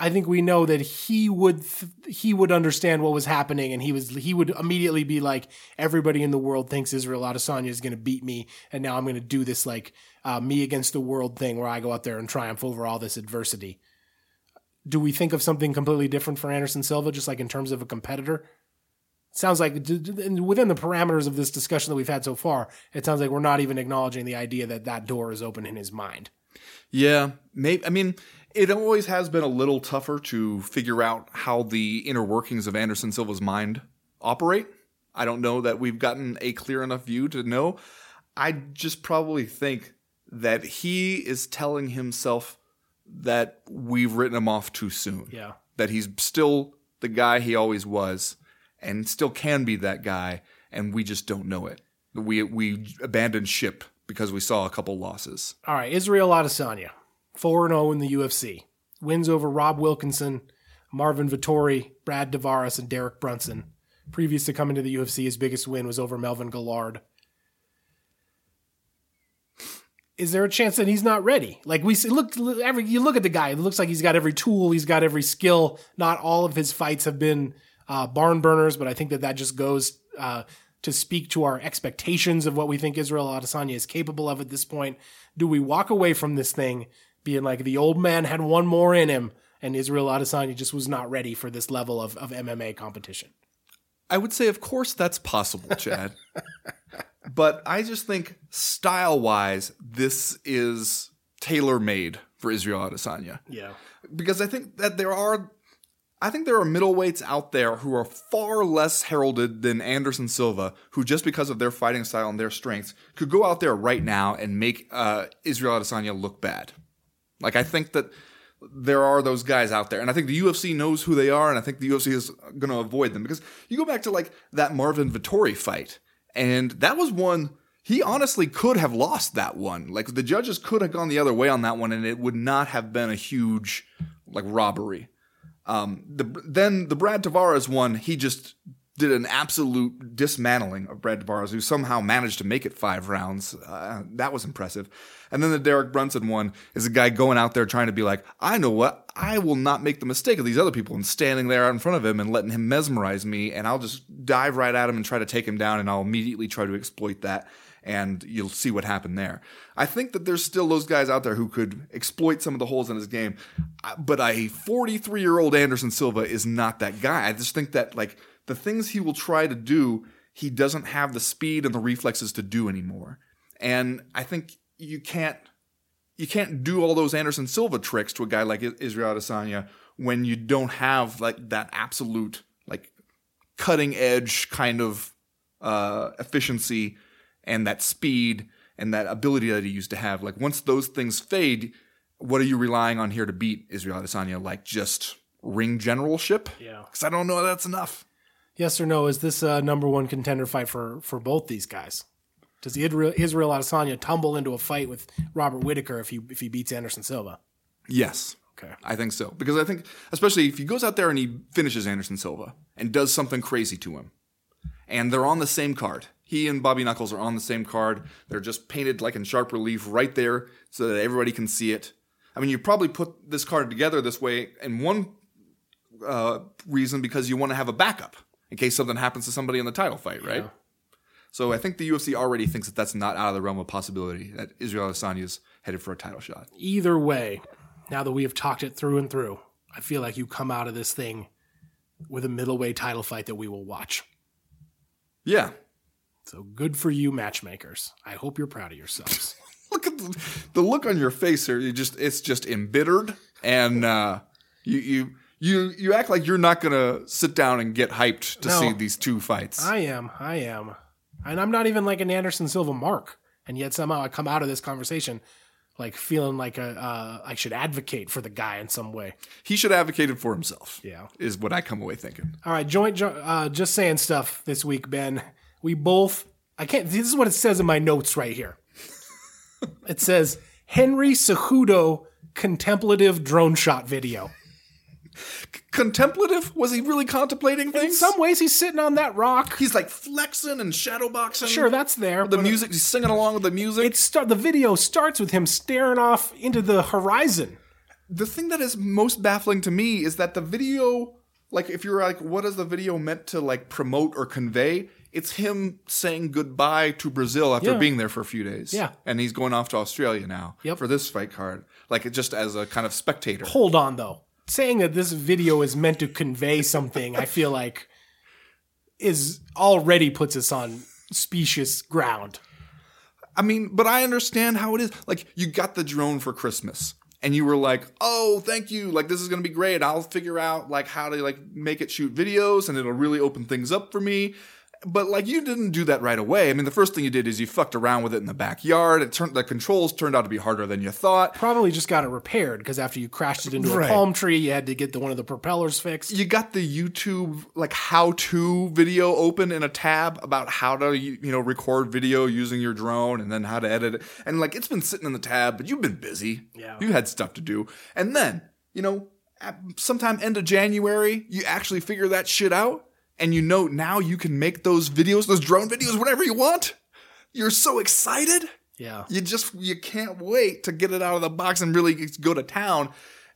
I think we know that he would th- he would understand what was happening, and he was he would immediately be like, everybody in the world thinks Israel Adesanya is going to beat me, and now I'm going to do this like uh, me against the world thing, where I go out there and triumph over all this adversity. Do we think of something completely different for Anderson Silva, just like in terms of a competitor? Sounds like within the parameters of this discussion that we've had so far, it sounds like we're not even acknowledging the idea that that door is open in his mind. Yeah, maybe. I mean, it always has been a little tougher to figure out how the inner workings of Anderson Silva's mind operate. I don't know that we've gotten a clear enough view to know. I just probably think that he is telling himself that we've written him off too soon. Yeah. That he's still the guy he always was and still can be that guy and we just don't know it. We we abandoned ship because we saw a couple losses. All right, Israel Adesanya, 4 0 in the UFC. Wins over Rob Wilkinson, Marvin Vettori, Brad Tavares, and Derek Brunson. Previous to coming to the UFC, his biggest win was over Melvin Guillard. Is there a chance that he's not ready? Like we see, look, every you look at the guy. It looks like he's got every tool. He's got every skill. Not all of his fights have been uh, barn burners, but I think that that just goes uh, to speak to our expectations of what we think Israel Adesanya is capable of at this point. Do we walk away from this thing being like the old man had one more in him, and Israel Adesanya just was not ready for this level of, of MMA competition? I would say, of course, that's possible, Chad. but I just think style wise, this is tailor made for Israel Adesanya. Yeah. Because I think that there are. I think there are middleweights out there who are far less heralded than Anderson Silva, who just because of their fighting style and their strengths could go out there right now and make uh, Israel Adesanya look bad. Like I think that there are those guys out there, and I think the UFC knows who they are, and I think the UFC is going to avoid them because you go back to like that Marvin Vettori fight, and that was one he honestly could have lost that one. Like the judges could have gone the other way on that one, and it would not have been a huge like robbery. Um, the, then the Brad Tavares one, he just did an absolute dismantling of Brad Tavares, who somehow managed to make it five rounds. Uh, that was impressive. And then the Derek Brunson one is a guy going out there trying to be like, I know what, I will not make the mistake of these other people and standing there in front of him and letting him mesmerize me, and I'll just dive right at him and try to take him down, and I'll immediately try to exploit that and you'll see what happened there. I think that there's still those guys out there who could exploit some of the holes in his game, but a 43 year old Anderson Silva is not that guy. I just think that like the things he will try to do, he doesn't have the speed and the reflexes to do anymore. And I think you can't you can't do all those Anderson Silva tricks to a guy like Israel Adesanya when you don't have like that absolute like cutting edge kind of uh, efficiency and that speed and that ability that he used to have. Like once those things fade, what are you relying on here to beat Israel Adesanya? Like just ring generalship? Yeah. Because I don't know that's enough. Yes or no? Is this a number one contender fight for for both these guys? Does Israel, Israel Adesanya tumble into a fight with Robert Whittaker if he if he beats Anderson Silva? Yes. Okay. I think so. Because I think, especially if he goes out there and he finishes Anderson Silva and does something crazy to him, and they're on the same card, he and Bobby Knuckles are on the same card. They're just painted like in sharp relief right there so that everybody can see it. I mean, you probably put this card together this way in one uh, reason because you want to have a backup in case something happens to somebody in the title fight, right? Yeah. So I think the UFC already thinks that that's not out of the realm of possibility that Israel Adesanya is headed for a title shot. Either way, now that we have talked it through and through, I feel like you come out of this thing with a middleweight title fight that we will watch. Yeah. So good for you, matchmakers. I hope you're proud of yourselves. Look at the, the look on your face here. You just it's just embittered and uh, you you you you act like you're not gonna sit down and get hyped to No. see these two fights. I am. I am. And I'm not even like an Anderson Silva mark. And yet somehow I come out of this conversation like feeling like a, uh, I should advocate for the guy in some way. he should advocate advocated for himself. Yeah. is what I come away thinking. All right, joint, jo- uh, just saying stuff this week, Ben. We both, I can't, this is what it says in my notes right here. it says Henry Cejudo contemplative drone shot video. Contemplative? Was he really contemplating things? In some ways, he's sitting on that rock. he's like flexing and shadowboxing. Sure, that's there. the uh, music. He's singing along with the music. It start, the video starts with him staring off into the horizon. the thing that is most baffling to me is that the video like if you're like what is the video meant to like promote or convey it's him saying goodbye to brazil after Yeah. being there for a few days Yeah. and he's going off to australia now Yep. for this fight card like just as a kind of spectator Hold on, though. Saying that this video is meant to convey something, I feel like, is already puts us on specious ground. i mean but i understand how it is. Like you got the drone for christmas and you were like oh thank you. Like this is going to be great. I'll figure out like how to like make it shoot videos and it'll really open things up for me But like you didn't do that right away. I mean, the first thing you did is you fucked around with it in the backyard. It turned the controls turned out to be harder than you thought. Probably just got it repaired because after you crashed it into Right. a palm tree, you had to get the one of the propellers fixed. You got the YouTube like how-to video open in a tab about how to you know record video using your drone and then how to edit it. And like it's been sitting in the tab, but you've been busy. Yeah. You had stuff to do. And then, you know, sometime end of January, you actually figure that shit out and you know now you can make those videos, those drone videos whenever you want. You're so excited. Yeah. You just you can't wait to get it out of the box and really go to town.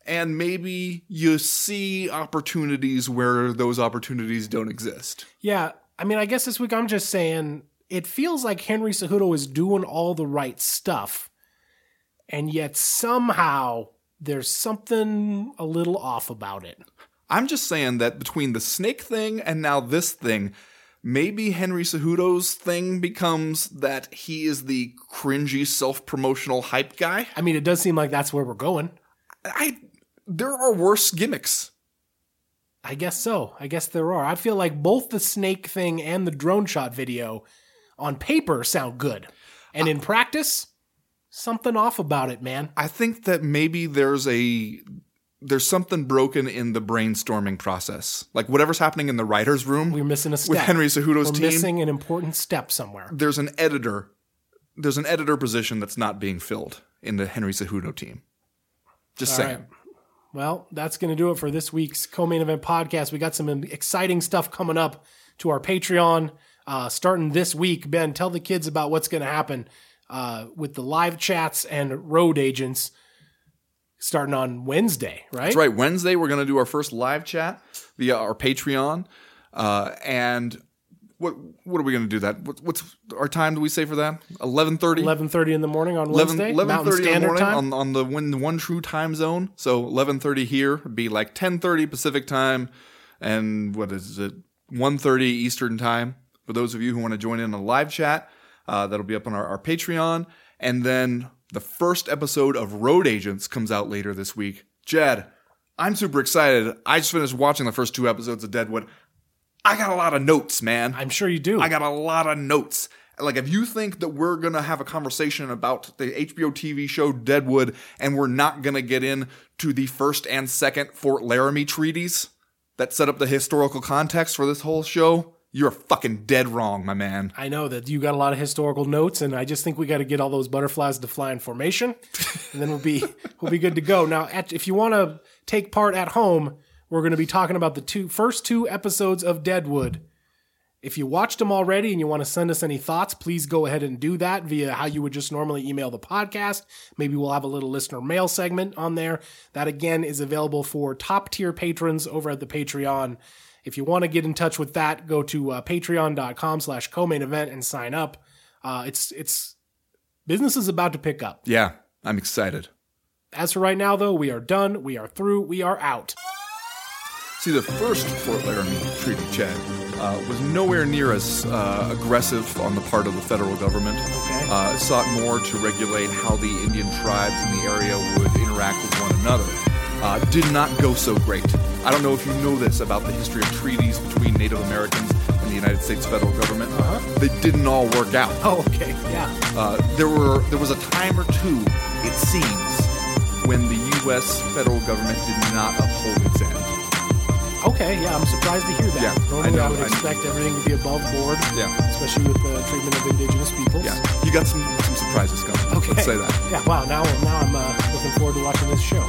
And maybe you see opportunities where those opportunities don't exist. Yeah. I mean, I guess this week I'm just saying it feels like Henry Cejudo is doing all the right stuff. And yet somehow there's something a little off about it. I'm just saying that between the snake thing and now this thing, maybe Henry Cejudo's thing becomes that he is the cringy self-promotional hype guy. I mean, it does seem like that's where we're going. I there are worse gimmicks. I guess so. I guess there are. I feel like both the snake thing and the drone shot video on paper sound good. And in practice, something off about it, man. I think that maybe there's a there's something broken in the brainstorming process. Like whatever's happening in the writers' room We're missing a step. with Henry Cejudo's We're team. missing an important step somewhere. there's an editor. There's an editor position that's not being filled in the Henry Cejudo team. Just All saying. right. Well, that's going to do it for this week's co-main event podcast. We got some exciting stuff coming up to our Patreon uh, starting this week. Ben, tell the kids about what's going to happen uh, with the live chats and road agents starting on Wednesday, right? That's right. Wednesday we're going to do our first live chat via our Patreon, uh, and what what are we going to do that? What, what's our time? Do we say for that? Eleven thirty. Eleven thirty in the morning on Wednesday, 11:30 in the morning Time. on on the one, one true time zone. So 11:30 here would be like 10:30 Pacific time and what is it? 1:30 Eastern time. For those of you who want to join in a live chat, uh, that'll be up on our, our Patreon and then the first episode of Road Agents comes out later this week. Jed, I'm super excited. I just finished watching the first two episodes of Deadwood. I got a lot of notes, man. I'm sure you do. I got a lot of notes. Like, if you think that we're going to have a conversation about the HBO TV show Deadwood and we're not going to get in to the first and second Fort Laramie treaties that set up the historical context for this whole show, you're fucking dead wrong, my man. I know that you got a lot of historical notes, and I just think we got to get all those butterflies to fly in formation, and then we'll be we'll be good to go. Now, at, if you want to take part at home, we're going to be talking about the two first two episodes of Deadwood. If you watched them already and you want to send us any thoughts, please go ahead and do that via how you would just normally email the podcast. Maybe we'll have a little listener mail segment on there. That again is available for top tier patrons over at the Patreon. If you want to get in touch with that, go to uh, patreon.com slash co-main event and sign up. Uh, it's, it's, business is about to pick up. Yeah, I'm excited. As for right now, though, we are done. We are through. We are out. See, the first Fort Laramie Treaty, Chad, uh, was nowhere near as uh, aggressive on the part of the federal government. Okay. Uh, sought more to regulate how the Indian tribes in the area would interact with one another. Uh, did not go so great. I don't know if you know this about the history of treaties between Native Americans and the United States federal government. Uh-huh. They didn't all work out. Oh, okay. Yeah. Uh, there were there was a time or two, it seems, when the U.S. federal government did not uphold its end. Okay. Yeah. I'm surprised to hear that. Yeah, I Normally, I, know, would I know. expect everything to be above board, Yeah. especially with the treatment of indigenous peoples. Yeah, you got some some surprises coming. Okay. Let's say that. Yeah. Wow. Now, now I'm uh, looking forward to watching this show.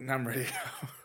Now? I'm ready.